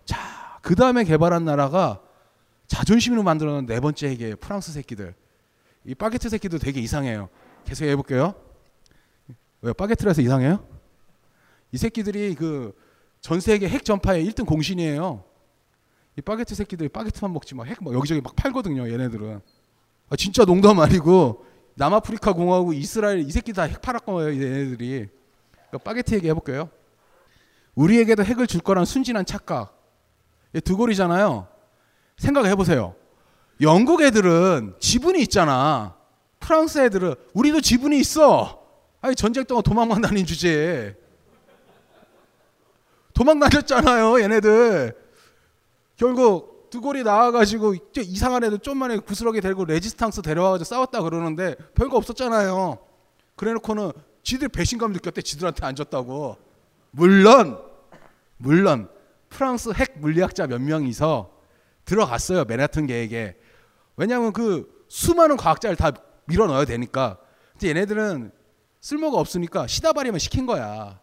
자, 그 다음에 개발한 나라가 자존심으로 만들어놓은 네 번째 핵이에요. 프랑스 새끼들. 이 바게트 새끼도 되게 이상해요. 계속 해볼게요. 왜 바게트라서 이상해요? 이 새끼들이 그 전 세계 핵 전파의 1등 공신이에요. 이 바게트 새끼들이 바게트만 먹지 막 핵 막 여기저기 막 팔거든요. 얘네들은. 아, 진짜 농담 아니고 남아프리카 공화국 이스라엘 이 새끼 다 핵 팔았 거예요. 얘네들이. 그러니까 바게트 얘기 해볼게요. 우리에게도 핵을 줄 거란 순진한 착각. 얘 두골이잖아요. 생각해 보세요. 영국 애들은 지분이 있잖아. 프랑스 애들은 우리도 지분이 있어. 아니 전쟁 동안 도망만 다닌 주제에 도망 다녔잖아요. 얘네들 결국 두골이 나와가지고 이상한 애들 좀만에 구스러기 데리고 레지스탕스 데려와가지고 싸웠다 그러는데 별거 없었잖아요. 그래놓고는 지들 배신감 느꼈대. 지들한테 안 졌다고. 물론 물론 프랑스 핵 물리학자 몇 명이서 들어갔어요. 맨하튼 계획에. 왜냐하면 그 수많은 과학자를 다 밀어 넣어야 되니까. 근데 얘네들은 쓸모가 없으니까 시다발이만 시킨 거야.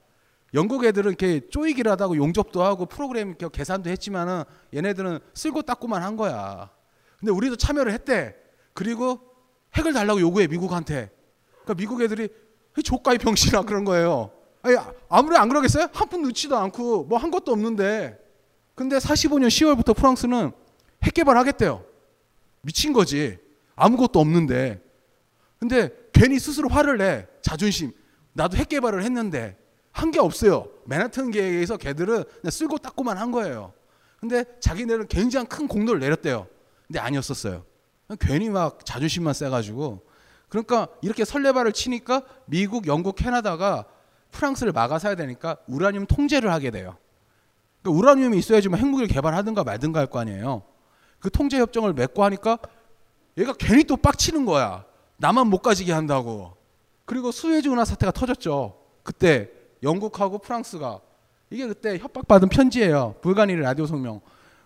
영국 애들은 이렇게 쪼이기를 하다고 용접도 하고 프로그램 계산도 했지만은 얘네들은 쓸고 닦고만 한 거야. 근데 우리도 참여를 했대. 그리고 핵을 달라고 요구해 미국한테. 그러니까 미국 애들이 조카이 병신아 그런 거예요. 아니 아무리 안 그러겠어요? 한 푼 넣지도 않고 뭐 한 것도 없는데. 근데 45년 10월부터 프랑스는 핵 개발하겠대요. 미친 거지. 아무것도 없는데. 근데 괜히 스스로 화를 내. 자존심. 나도 핵 개발을 했는데 한 게 없어요. 맨하튼 계획에서 걔들은 그냥 쓸고 닦고만 한 거예요. 근데 자기네는 굉장히 큰 공로를 내렸대요. 근데 아니었었어요. 괜히 막 자존심만 세가지고. 그러니까 이렇게 설레발을 치니까 미국, 영국, 캐나다가 프랑스를 막아서야 되니까 우라늄 통제를 하게 돼요. 그러니까 우라늄이 있어야지 뭐 핵무기를 개발하든가 말든가 할 거 아니에요. 그 통제 협정을 맺고 하니까 얘가 괜히 또 빡치는 거야. 나만 못 가지게 한다고. 그리고 수에즈 운하 사태가 터졌죠. 그때 영국하고 프랑스가 이게 그때 협박받은 편지예요. 불가니르 라디오 성명.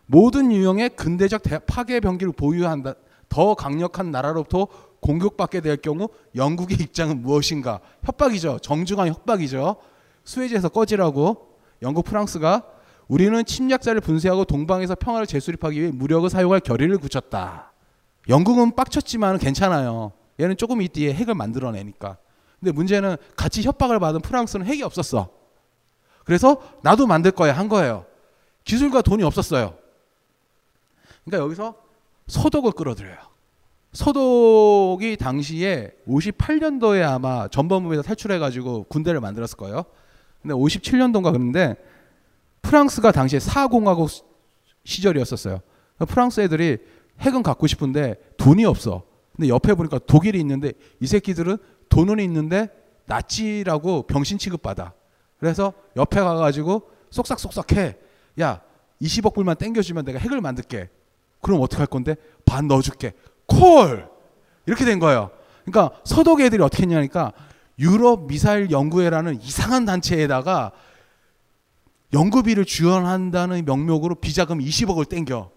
모든 유형의 근대적 파괴 병기를 보유한다. 더 강력한 나라로부터 공격받게 될 경우 영국의 입장은 무엇인가? 협박이죠. 정중한 협박이죠. 스웨즈에서 꺼지라고 영국 프랑스가 우리는 침략자를 분쇄하고 동방에서 평화를 재수립하기 위해 무력을 사용할 결의를 굳혔다. 영국은 빡쳤지만 괜찮아요. 얘는 조금 이뒤에 핵을 만들어내니까. 근데 문제는 같이 협박을 받은 프랑스는 핵이 없었어. 그래서 나도 만들 거야 한 거예요. 기술과 돈이 없었어요. 그러니까 여기서 서독을 끌어들여요. 서독이 당시에 58년도에 아마 전범부에서 탈출해가지고 군대를 만들었을 거예요. 근데 57년도인가 그런데 프랑스가 당시에 사공화국 시절이었었어요. 프랑스 애들이 핵은 갖고 싶은데 돈이 없어. 근데 옆에 보니까 독일이 있는데 이 새끼들은 돈은 있는데 나치라고 병신 취급받아. 그래서 옆에 가가지고 쏙싹쏙싹 해. 야, 20억 불만 땡겨주면 내가 핵을 만들게. 그럼 어떻게 할 건데? 반 넣어줄게. 콜! 이렇게 된 거예요. 그러니까 서독 애들이 어떻게 했냐니까 유럽 미사일 연구회라는 이상한 단체에다가 연구비를 지원한다는 명목으로 비자금 20억을 땡겨.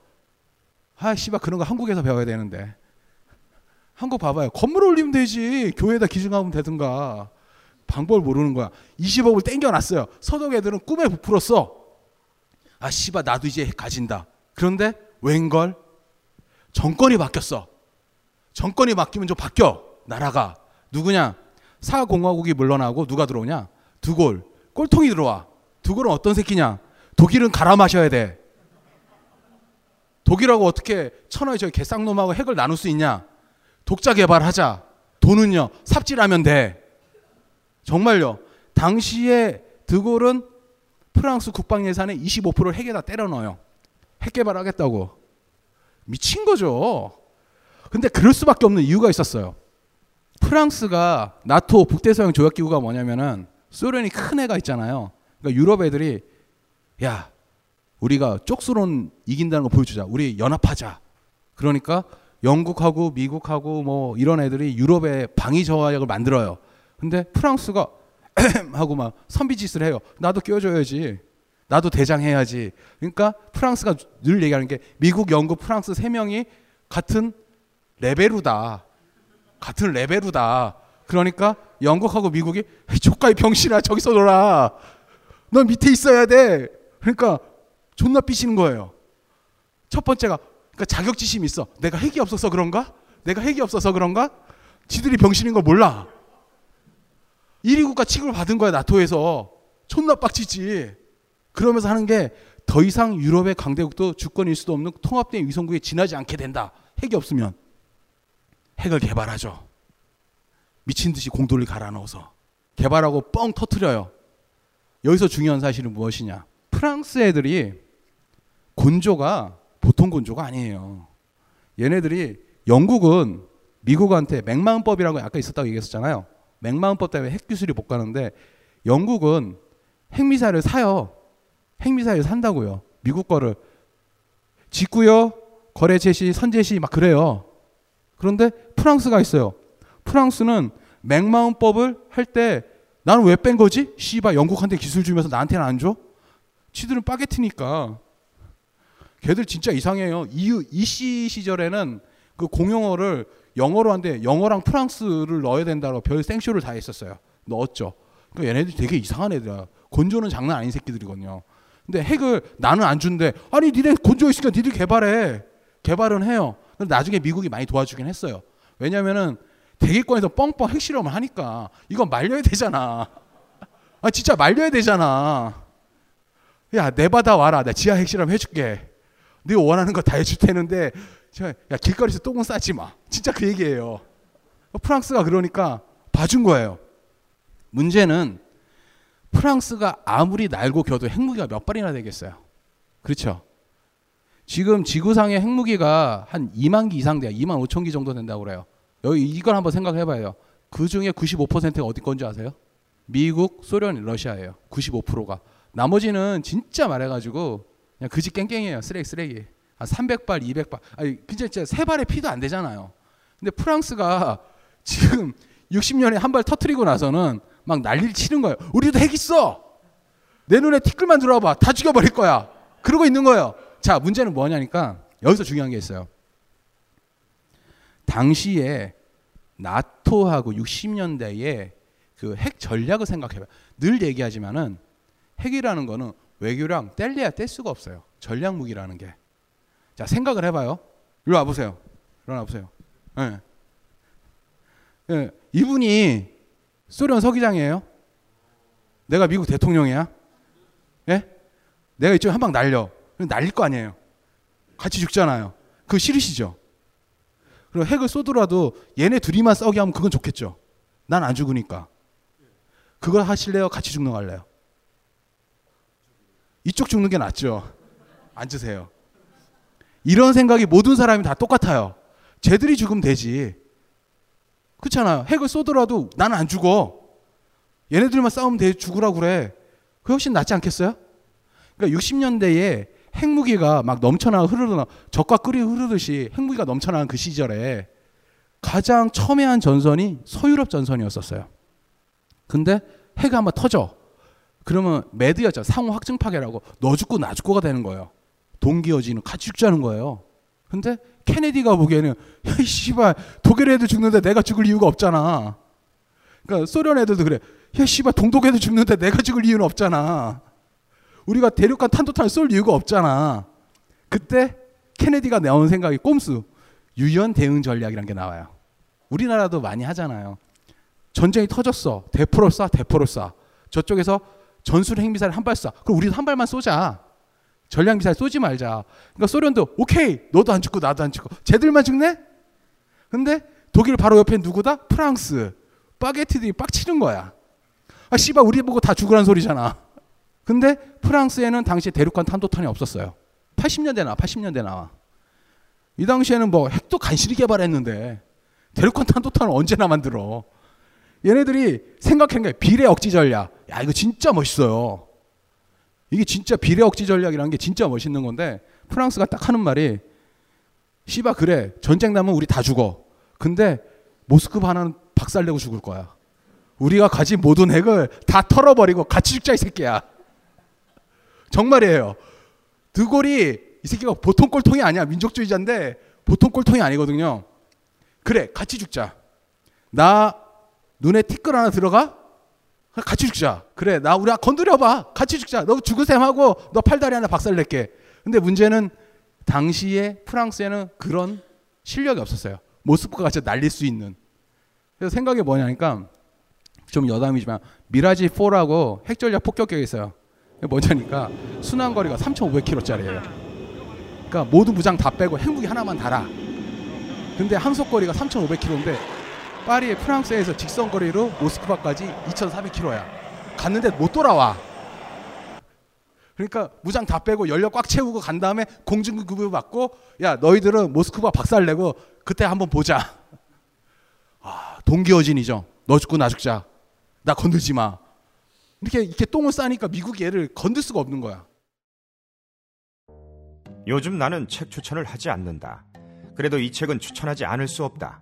아, 씨발 그런 거 한국에서 배워야 되는데. 한국 봐봐요. 건물 올리면 되지. 교회에다 기증하면 되든가. 방법을 모르는 거야. 20억을 땡겨놨어요. 서독 애들은 꿈에 부풀었어. 아, 씨발, 나도 이제 가진다. 그런데 웬걸? 정권이 바뀌었어. 정권이 바뀌면 좀 바뀌어. 나라가. 누구냐? 사공화국이 물러나고 누가 들어오냐? 두골. 꼴통이 들어와. 두골은 어떤 새끼냐? 독일은 갈아 마셔야 돼. 독일하고 어떻게 천하의 저 개쌍놈하고 핵을 나눌 수 있냐? 독자 개발하자. 돈은요, 삽질하면 돼. 정말요. 당시에 드골은 프랑스 국방 예산의 25%를 핵에다 때려 넣어요. 핵 개발하겠다고. 미친 거죠. 근데 그럴 수밖에 없는 이유가 있었어요. 프랑스가 나토 북대서양 조약기구가 뭐냐면은 소련이 큰 애가 있잖아요. 그러니까 유럽 애들이 야 우리가 쪽수론 이긴다는 거 보여주자. 우리 연합하자. 그러니까 영국하고 미국하고 뭐 이런 애들이 유럽에 방위 저하약을 만들어요. 근데 프랑스가 하고 막 선비짓을 해요. 나도 껴줘야지. 나도 대장해야지. 그러니까 프랑스가 늘 얘기하는 게 미국, 영국, 프랑스 세 명이 같은 레벨루다. 같은 레벨루다. 그러니까 영국하고 미국이 조카의 병신아 저기서 놀아. 넌 밑에 있어야 돼. 그러니까 존나 삐시는 거예요. 첫 번째가 그러니까 자격지심이 있어. 내가 핵이 없어서 그런가? 내가 핵이 없어서 그런가? 지들이 병신인 걸 몰라. 1위 국가 취급을 받은 거야 나토에서. 존나 빡치지. 그러면서 하는 게 더 이상 유럽의 강대국도 주권일 수도 없는 통합된 위성국에 지나지 않게 된다. 핵이 없으면 핵을 개발하죠. 미친 듯이 공돌리 갈아 넣어서 개발하고 뻥 터트려요. 여기서 중요한 사실은 무엇이냐? 프랑스 애들이 곤조가 보통 곤조가 아니에요. 얘네들이 영국은 미국한테 맥마음법이라고 아까 있었다고 얘기했었잖아요. 맥마음법 때문에 핵 기술이 못 가는데 영국은 핵미사일을 사요. 핵미사일 산다고요. 미국 거를 짓고요. 거래 제시, 선제 시 막 그래요. 그런데 프랑스가 있어요. 프랑스는 맥마음법을 할 때 나는 왜 뺀 거지? 씨바 영국한테 기술 주면서 나한테는 안 줘? 치들은 빠게트니까. 걔들 진짜 이상해요. 이, 이씨 시절에는 그 공용어를 영어로 한데 영어랑 프랑스를 넣어야 된다고 별 생쇼를 다 했었어요. 넣었죠. 그러니까 얘네들이 되게 이상한 애들이야. 곤조는 장난 아닌 새끼들이거든요. 근데 핵을 나는 안 준대. 아니 니네 곤조 있으니까 니들 개발해. 개발은 해요. 근데 나중에 미국이 많이 도와주긴 했어요. 왜냐면은 대기권에서 뻥뻥 핵실험을 하니까 이건 말려야 되잖아. 아 진짜 말려야 되잖아. 야 내바다 와라. 나 지하 핵실험 해줄게. 네가 원하는 거 다 해줄 테는데 야 길거리에서 똥은 싸지 마. 진짜 그 얘기예요. 프랑스가 그러니까 봐준 거예요. 문제는 프랑스가 아무리 날고 겨도 핵무기가 몇 발이나 되겠어요. 그렇죠? 지금 지구상의 핵무기가 한 2만 기 이상 돼요. 2만 5천 기 정도 된다고 그래요. 여기 이걸 한번 생각해 봐요. 그 중에 95%가 어디 건지 아세요? 미국, 소련, 러시아예요. 95%가. 나머지는 진짜 말해가지고 그냥 그지 깽깽이에요. 쓰레기 쓰레기. 한 300발, 200발. 아니 진짜 진짜 세 발에 피도 안 되잖아요. 근데 프랑스가 지금 60년에 한 발 터트리고 나서는 막 난리를 치는 거예요. 우리도 핵 있어. 내 눈에 티끌만 들어와봐. 다 죽여버릴 거야. 그러고 있는 거예요. 자, 문제는 뭐냐니까 여기서 중요한 게 있어요. 당시에 나토하고 60년대에 그 핵 전략을 생각해봐요. 늘 얘기하지만은 핵이라는 거는 외교랑 뗄래야 뗄 수가 없어요. 전략 무기라는 게. 자, 생각을 해봐요. 일로 와보세요. 일어나 보세요. 예. 예. 이분이 소련 서기장이에요. 내가 미국 대통령이야. 예? 내가 이쪽에 한 방 날려. 날릴 거 아니에요. 같이 죽잖아요. 그거 싫으시죠? 그리고 핵을 쏘더라도 얘네 둘이만 싸우게 하면 그건 좋겠죠. 난 안 죽으니까. 그걸 하실래요? 같이 죽는 거 할래요? 이쪽 죽는 게 낫죠. 앉으세요. 이런 생각이 모든 사람이 다 똑같아요. 쟤들이 죽으면 되지. 그렇잖아요. 핵을 쏘더라도 나는 안 죽어. 얘네들만 싸우면 돼 죽으라고 그래. 그 훨씬 낫지 않겠어요? 그러니까 60년대에 핵무기가 막 넘쳐나 흐르는 적과 끓이 흐르듯이 핵무기가 넘쳐나는 그 시절에 가장 첨예한 전선이 서유럽 전선이었었어요. 근데 핵이 한번 터져. 그러면 매드였죠. 상호 확증 파괴라고 너 죽고 나 죽고가 되는 거예요. 동기어지는 같이 죽자는 거예요. 근데 케네디가 보기에는 야, 씨발 독일 애들 죽는데 내가 죽을 이유가 없잖아. 그러니까 소련 애들도 그래. 야, 씨발 동독 애들 죽는데 내가 죽을 이유는 없잖아. 우리가 대륙간 탄도탄을 쏠 이유가 없잖아. 그때 케네디가 나온 생각이 꼼수 유연 대응 전략이란 게 나와요. 우리나라도 많이 하잖아요. 전쟁이 터졌어. 대포를 쏴, 대포를 쏴. 저쪽에서 전술 핵미사일 한 발 쏴. 그럼 우리도 한 발만 쏘자. 전략 미사일 쏘지 말자. 그러니까 소련도 오케이 너도 안 죽고 나도 안 죽고 쟤들만 죽네? 근데 독일 바로 옆에 누구다? 프랑스. 파게티들이 빡치는 거야. 아 씨발 우리 보고 다 죽으란 소리잖아. 근데 프랑스에는 당시 대륙간 탄도탄이 없었어요. 80년대 나와 80년대 나와. 이 당시에는 뭐 핵도 간신히 개발했는데 대륙간 탄도탄을 언제나 만들어. 얘네들이 생각한 게 비례 억지 전략. 야 이거 진짜 멋있어요. 이게 진짜 비례 억지 전략이라는 게 진짜 멋있는 건데 프랑스가 딱 하는 말이 씨바 그래 전쟁 나면 우리 다 죽어. 근데 모스크바 하나는 박살내고 죽을 거야. 우리가 가진 모든 핵을 다 털어버리고 같이 죽자 이 새끼야. 정말이에요. 드골이 이 새끼가 보통 꼴통이 아니야. 민족주의자인데 보통 꼴통이 아니거든요. 그래 같이 죽자. 나 눈에 티끌 하나 들어가? 같이 죽자. 그래 나 우리 건드려봐. 같이 죽자. 너 죽으셈 하고 너 팔다리 하나 박살 낼게. 근데 문제는 당시에 프랑스에는 그런 실력이 없었어요. 모스크바가 진짜 날릴 수 있는. 그래서 생각이 뭐냐니까 좀 여담이지만 미라지 4라고 핵전략 폭격기가 있어요. 뭐냐니까 순항 거리가 3,500km짜리예요. 그러니까 모든 무장 다 빼고 핵무기 하나만 달아. 근데 항속 거리가 3,500km인데 파리의 프랑스에서 직선 거리로 모스크바까지 2,400km야. 갔는데 못 돌아와. 그러니까 무장 다 빼고 연료 꽉 채우고 간 다음에 공중급유 받고 야 너희들은 모스크바 박살내고 그때 한번 보자. 아 동기어진이죠. 너 죽고 나 죽자. 나 건들지 마. 이렇게 이렇게 똥을 싸니까 미국이 얘를 건들 수가 없는 거야. 요즘 나는 책 추천을 하지 않는다. 그래도 이 책은 추천하지 않을 수 없다.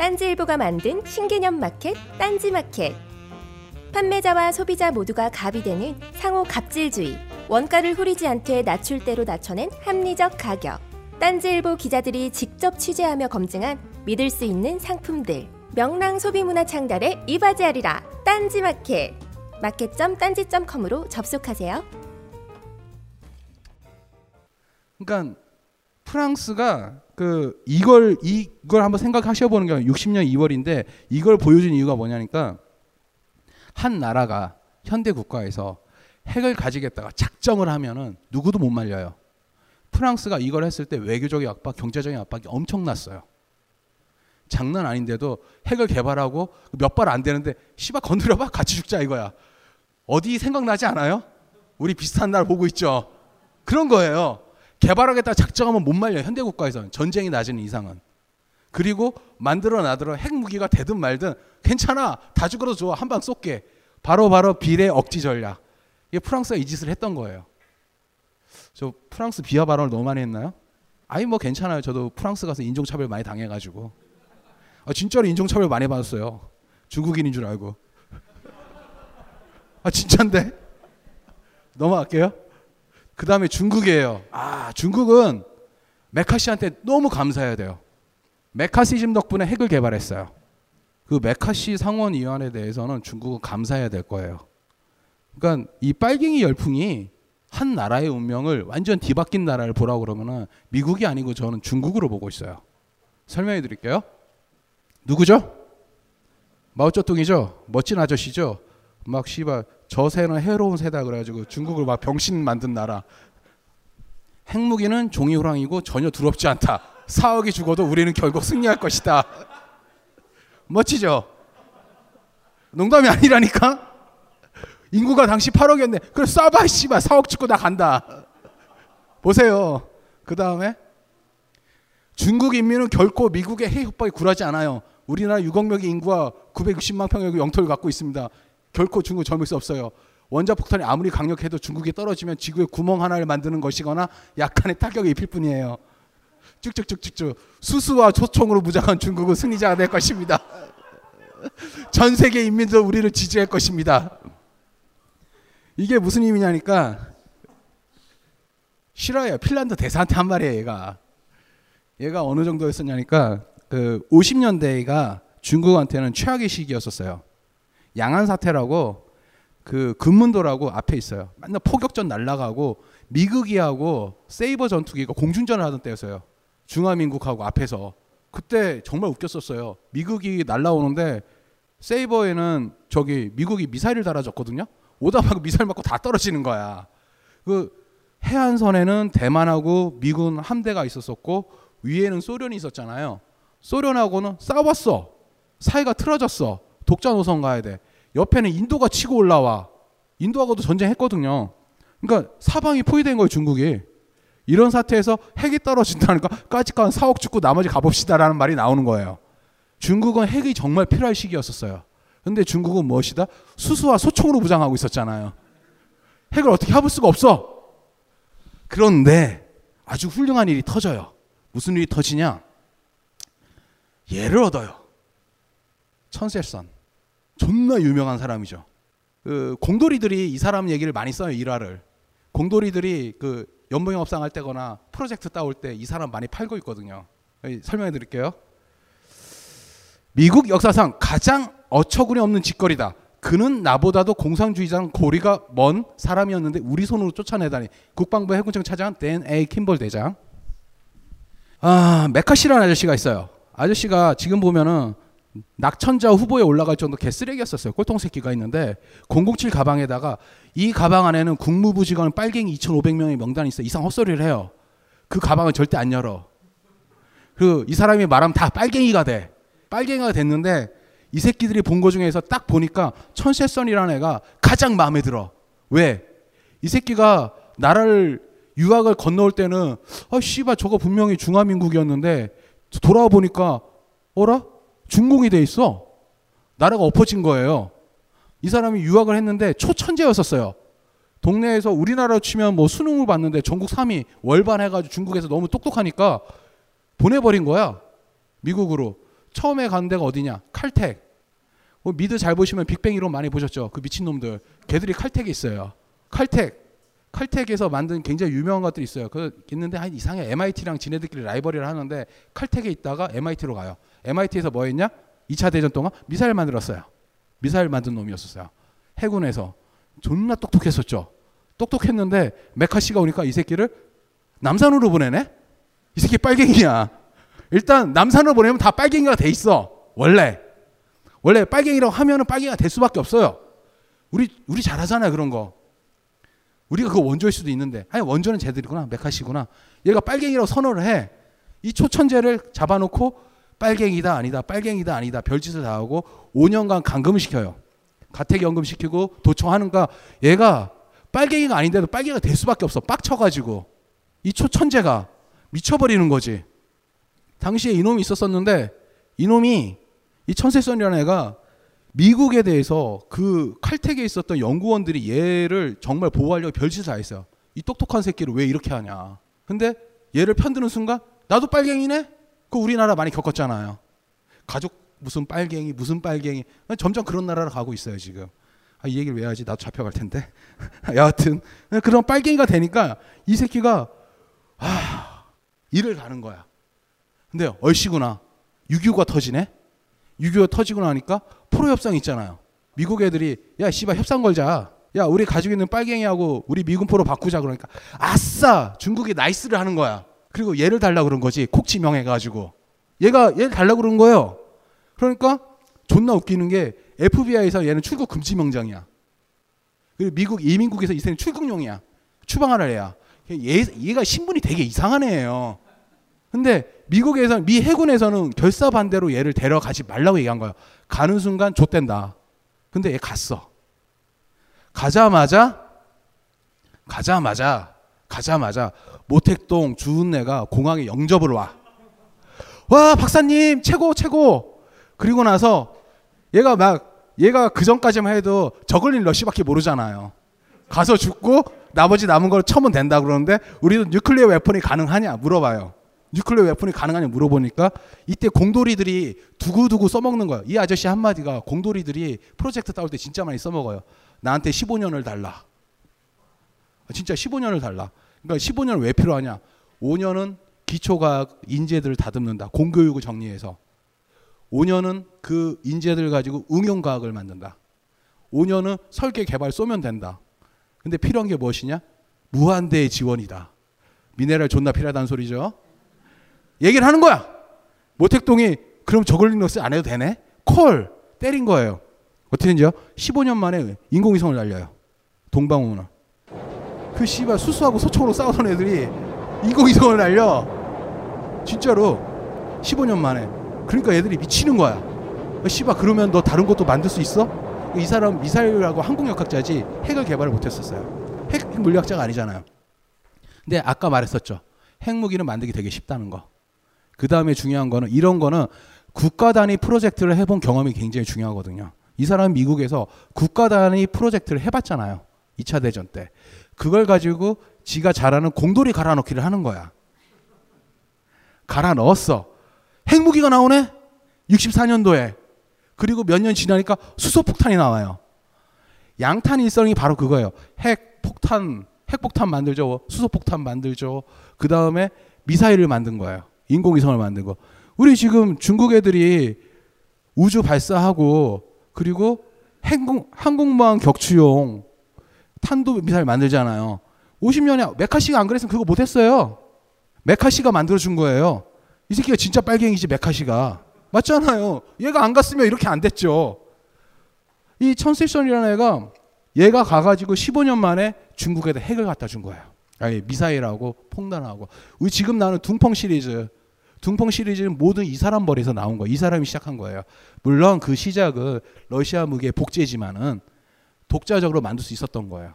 딴지일보가 만든 신개념 마켓 딴지마켓. 판매자와 소비자 모두가 갑이 되는 상호 갑질주의. 원가를 후리지 않게 낮출 대로 낮춰낸 합리적 가격. 딴지일보 기자들이 직접 취재하며 검증한 믿을 수 있는 상품들. 명랑 소비문화 창달에 이바지하리라. 딴지마켓. 마켓.딴지.com으로 접속하세요. 그러니까 프랑스가 그 이걸 이걸 한번 생각하셔 보는 게 60년 2월인데 이걸 보여준 이유가 뭐냐니까 한 나라가 현대 국가에서 핵을 가지겠다가 작정을 하면은 누구도 못 말려요. 프랑스가 이걸 했을 때 외교적인 압박, 경제적인 압박이 엄청났어요. 장난 아닌데도 핵을 개발하고 몇 발 안 되는데 씨발 건드려봐 같이 죽자 이거야. 어디 생각나지 않아요? 우리 비슷한 날 보고 있죠. 그런 거예요. 개발하겠다 작정하면 못 말려 현대 국가에서는 전쟁이 낮은 이상은. 그리고 만들어 놔들어 핵무기가 되든 말든 괜찮아 다 죽어도 좋아 한 방 쏠게. 바로 바로 비례 억지 전략. 이게 프랑스가 이 짓을 했던 거예요. 저 프랑스 비하 발언을 너무 많이 했나요? 아니 뭐 괜찮아요. 저도 프랑스 가서 인종차별 많이 당해가지고. 아, 진짜로 인종차별 많이 받았어요. 중국인인 줄 알고. 아 진짠데? 넘어갈게요. 그 다음에 중국이에요. 아 중국은 메카시한테 너무 감사해야 돼요. 메카시즘 덕분에 핵을 개발했어요. 그 메카시 상원위원회에 대해서는 중국은 감사해야 될 거예요. 그러니까 이 빨갱이 열풍이 한 나라의 운명을 완전 뒤바뀐 나라를 보라고 그러면은 미국이 아니고 저는 중국으로 보고 있어요. 설명해 드릴게요. 누구죠? 마오쩌둥이죠. 멋진 아저씨죠. 막 씨발 저 새는 해로운 새다 그래가지고 중국을 막 병신 만든 나라. 핵무기는 종이 호랑이고 전혀 두렵지 않다. 사억이 죽어도 우리는 결국 승리할 것이다. 멋지죠? 농담이 아니라니까? 인구가 당시 8억이었네. 그래 쏴봐 씨발 4억 죽고 나 간다. 보세요. 그 다음에 중국 인민은 결코 미국의 핵 협박에 굴하지 않아요. 우리나라 6억 명의 인구와 960만 평의 영토를 갖고 있습니다. 결코 중국 젊을 수 없어요. 원자 폭탄이 아무리 강력해도 중국이 떨어지면 지구에 구멍 하나를 만드는 것이거나 약간의 타격을 입힐 뿐이에요. 쭉쭉쭉쭉쭉 수수와 초총으로 무장한 중국은 승리자가 될 것입니다. 전 세계 인민도 우리를 지지할 것입니다. 이게 무슨 의미냐니까 싫어요. 핀란드 대사한테 한 말이에요, 얘가. 얘가 어느 정도였었냐니까 그 50년대가 중국한테는 최악의 시기였었어요. 양안 사태라고 그 금문도라고 앞에 있어요. 맨날 포격전 날라가고 미국이하고 세이버 전투기가 공중전을 하던 때였어요. 중화민국하고 앞에서 그때 정말 웃겼었어요. 미국이 날라오는데 세이버에는 저기 미국이 미사일을 달아줬거든요. 오다 막 미사일 맞고 다 떨어지는 거야. 그 해안선에는 대만하고 미군 함대가 있었었고 위에는 소련이 있었잖아요. 소련하고는 싸웠어. 사이가 틀어졌어. 독자 노선 가야 돼. 옆에는 인도가 치고 올라와. 인도하고도 전쟁했거든요. 그러니까 사방이 포위된 거예요, 중국이. 이런 사태에서 핵이 떨어진다니까 까짓거 4억 죽고 나머지 가봅시다라는 말이 나오는 거예요. 중국은 핵이 정말 필요할 시기였었어요. 근데 중국은 무엇이다? 수수와 소총으로 무장하고 있었잖아요. 핵을 어떻게 해볼 수가 없어. 그런데 아주 훌륭한 일이 터져요. 무슨 일이 터지냐? 예를 얻어요. 천세선. 존나 유명한 사람이죠. 그 공돌이들이 이 사람 얘기를 많이 써요, 일화를. 공돌이들이 그 연봉영업상 할 때거나 프로젝트 따올 때 이 사람 많이 팔고 있거든요. 설명해 드릴게요. 미국 역사상 가장 어처구니 없는 짓거리다. 그는 나보다도 공산주의자는 고리가 먼 사람이었는데 우리 손으로 쫓아내다니. 국방부 해군청 차장 댄 A 킴볼 대장. 아 메카시라는 아저씨가 있어요. 아저씨가 지금 보면은 낙천자 후보에 올라갈 정도 개쓰레기였었어요. 꼴통 새끼가 있는데 007 가방에다가 이 가방 안에는 국무부 직원 빨갱이 2,500명의 명단이 있어. 이상 헛소리를 해요. 그 가방은 절대 안 열어. 그이 사람이 말하면 다 빨갱이가 돼. 빨갱이가 됐는데 이 새끼들이 본 거 중에서 딱 보니까 천세선이라는 애가 가장 마음에 들어. 왜? 이 새끼가 나라를 유학을 건너올 때는 아 씨발 저거 분명히 중화민국이었는데 돌아와 보니까 어라? 중공이 돼 있어. 나라가 엎어진 거예요. 이 사람이 유학을 했는데 초천재였었어요. 동네에서 우리나라로 치면 뭐 수능을 봤는데 전국 3위 월반 해가지고 중국에서 너무 똑똑하니까 보내버린 거야. 미국으로. 처음에 간 데가 어디냐? 칼텍. 뭐 미드 잘 보시면 빅뱅 이론 많이 보셨죠? 그 미친놈들. 걔들이 칼텍에 있어요. 칼텍. 칼텍에서 만든 굉장히 유명한 것들이 있어요. 그 있는데 한 이상해. MIT랑 지네들끼리 라이벌리를 하는데 칼텍에 있다가 MIT로 가요. MIT에서 뭐 했냐? 2차 대전 동안 미사일 만들었어요. 미사일 만든 놈이었었어요. 해군에서 존나 똑똑했었죠. 똑똑했는데 메카시가 오니까 이 새끼를 남산으로 보내네? 이 새끼 빨갱이야. 일단 남산으로 보내면 다 빨갱이가 돼 있어. 원래. 원래 빨갱이라고 하면은 빨갱이가 될 수밖에 없어요. 우리 우리 잘하잖아요, 그런 거. 우리가 그 원조일 수도 있는데. 아니, 원조는 쟤들이구나. 메카시구나. 얘가 빨갱이라고 선언을 해. 이 초천재를 잡아놓고 빨갱이다 아니다 빨갱이다 아니다 별짓을 다 하고 5년간 감금을 시켜요. 가택연금 시키고 도청하는가 얘가 빨갱이가 아닌데도 빨갱이가 될 수밖에 없어. 빡쳐가지고 이 초천재가 미쳐버리는 거지. 당시에 이놈이 있었었는데 이놈이 이 천세선이라는 애가 미국에 대해서 그 칼텍에 있었던 연구원들이 얘를 정말 보호하려고 별짓을 다 했어요. 이 똑똑한 새끼를 왜 이렇게 하냐. 근데 얘를 편드는 순간 나도 빨갱이네? 그 우리나라 많이 겪었잖아요. 가족 무슨 빨갱이 무슨 빨갱이 점점 그런 나라로 가고 있어요 지금. 아, 이 얘기를 왜 하지? 나도 잡혀갈 텐데. 여하튼 그런 빨갱이가 되니까 이 새끼가 아 일을 가는 거야. 근데 얼씨구나 6.25가 터지네. 6.25가 터지고 나니까 프로 협상 있잖아요. 미국 애들이 야 씨발 협상 걸자. 야 우리 가지고 있는 빨갱이하고 우리 미군 포로 바꾸자 그러니까 아싸 중국이 나이스를 하는 거야. 그리고 얘를 달라 그런 거지. 콕 지명해 가지고. 얘가 얘를 달라 그런 거예요. 그러니까 존나 웃기는 게 FBI에서 얘는 출국 금지 명장이야. 그리고 미국 이민국에서 이 새는 출국용이야. 추방하라 애야. 얘, 얘가 신분이 되게 이상한 애예요. 근데 미국에서 미 해군에서는 결사 반대로 얘를 데려가지 말라고 얘기한 거야. 가는 순간 좆된다. 근데 얘 갔어. 가자마자 가자마자 가자마자 모택동 주은내가 공항에 영접을 와. 와 박사님 최고 최고. 그리고 나서 얘가 막 얘가 그 전까지만 해도 저글링 러시밖에 모르잖아요. 가서 죽고 나머지 남은 걸 치면 된다 그러는데 우리도 nuclear weapon이 가능하냐 물어봐요. nuclear weapon이 가능하냐 물어보니까 이때 공돌이들이 두고두고 써먹는 거예요. 이 아저씨 한마디가 공돌이들이 프로젝트 따올 때 진짜 많이 써먹어요. 나한테 15년을 달라. 진짜 15년을 달라. 그러니까 15년을 왜 필요하냐? 5년은 기초과학 인재들을 다듬는다. 공교육을 정리해서 5년은 그 인재들 가지고 응용과학을 만든다. 5년은 설계 개발 쏘면 된다. 근데 필요한 게 무엇이냐? 무한대의 지원이다. 미네랄 존나 필요하다는 소리죠. 얘기를 하는 거야. 모택동이 그럼 저글링러스 안 해도 되네? 콜 때린 거예요. 어떻게 된지요? 15년 만에 인공위성을 날려요. 동방문화. 그 씨발 수수하고 소총으로 싸우던 애들이 인공위성을 날려. 진짜로 15년 만에. 그러니까 애들이 미치는 거야. 어, 씨발 그러면 너 다른 것도 만들 수 있어? 이 사람 미사일하고 항공역학자지 핵을 개발을 못했었어요. 핵 물리학자가 아니잖아요. 근데 아까 말했었죠. 핵무기는 만들기 되게 쉽다는 거. 그 다음에 중요한 거는 이런 거는 국가 단위 프로젝트를 해본 경험이 굉장히 중요하거든요. 이 사람 미국에서 국가 단위 프로젝트를 해봤잖아요. 2차 대전 때. 그걸 가지고 지가 잘하는 공돌이 갈아 넣기를 하는 거야. 갈아 넣었어. 핵무기가 나오네? 64년도에. 그리고 몇 년 지나니까 수소폭탄이 나와요. 양탄 일성이 바로 그거예요. 핵폭탄, 핵폭탄 만들죠. 수소폭탄 만들죠. 그 다음에 미사일을 만든 거예요. 인공위성을 만든 거. 우리 지금 중국 애들이 우주 발사하고 그리고 항공, 항공모함 격추용 탄도 미사일 만들잖아요. 50년에 메카시가 안 그랬으면 그거 못 했어요. 메카시가 만들어 준 거예요. 이 새끼가 진짜 빨갱이지 메카시가. 맞잖아요. 얘가 안 갔으면 이렇게 안 됐죠. 이 천세션이라는 애가 얘가 가가지고 15년 만에 중국에다 핵을 갖다 준 거예요. 아니 미사일하고 폭탄하고. 우리 지금 나는 둥펑 시리즈. 둥펑 시리즈는 모든 이 사람 머리에서 나온 거예요. 이 사람이 시작한 거예요. 물론 그 시작은 러시아 무기의 복제지만은 독자적으로 만들 수 있었던 거예요.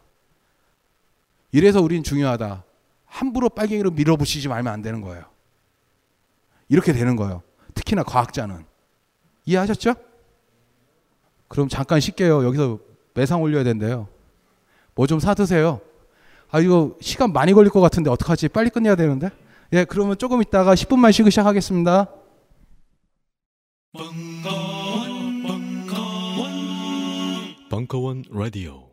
이래서 우린 중요하다. 함부로 빨갱이로 밀어붙이지 말면 안 되는 거예요. 이렇게 되는 거예요. 특히나 과학자는. 이해하셨죠? 그럼 잠깐 쉴게요. 여기서 매상 올려야 된대요. 뭐 좀 사드세요. 아, 이거 시간 많이 걸릴 것 같은데 어떡하지? 빨리 끝내야 되는데? 예, 그러면 조금 있다가 10분만 쉬고 시작하겠습니다. 벙커원 라디오.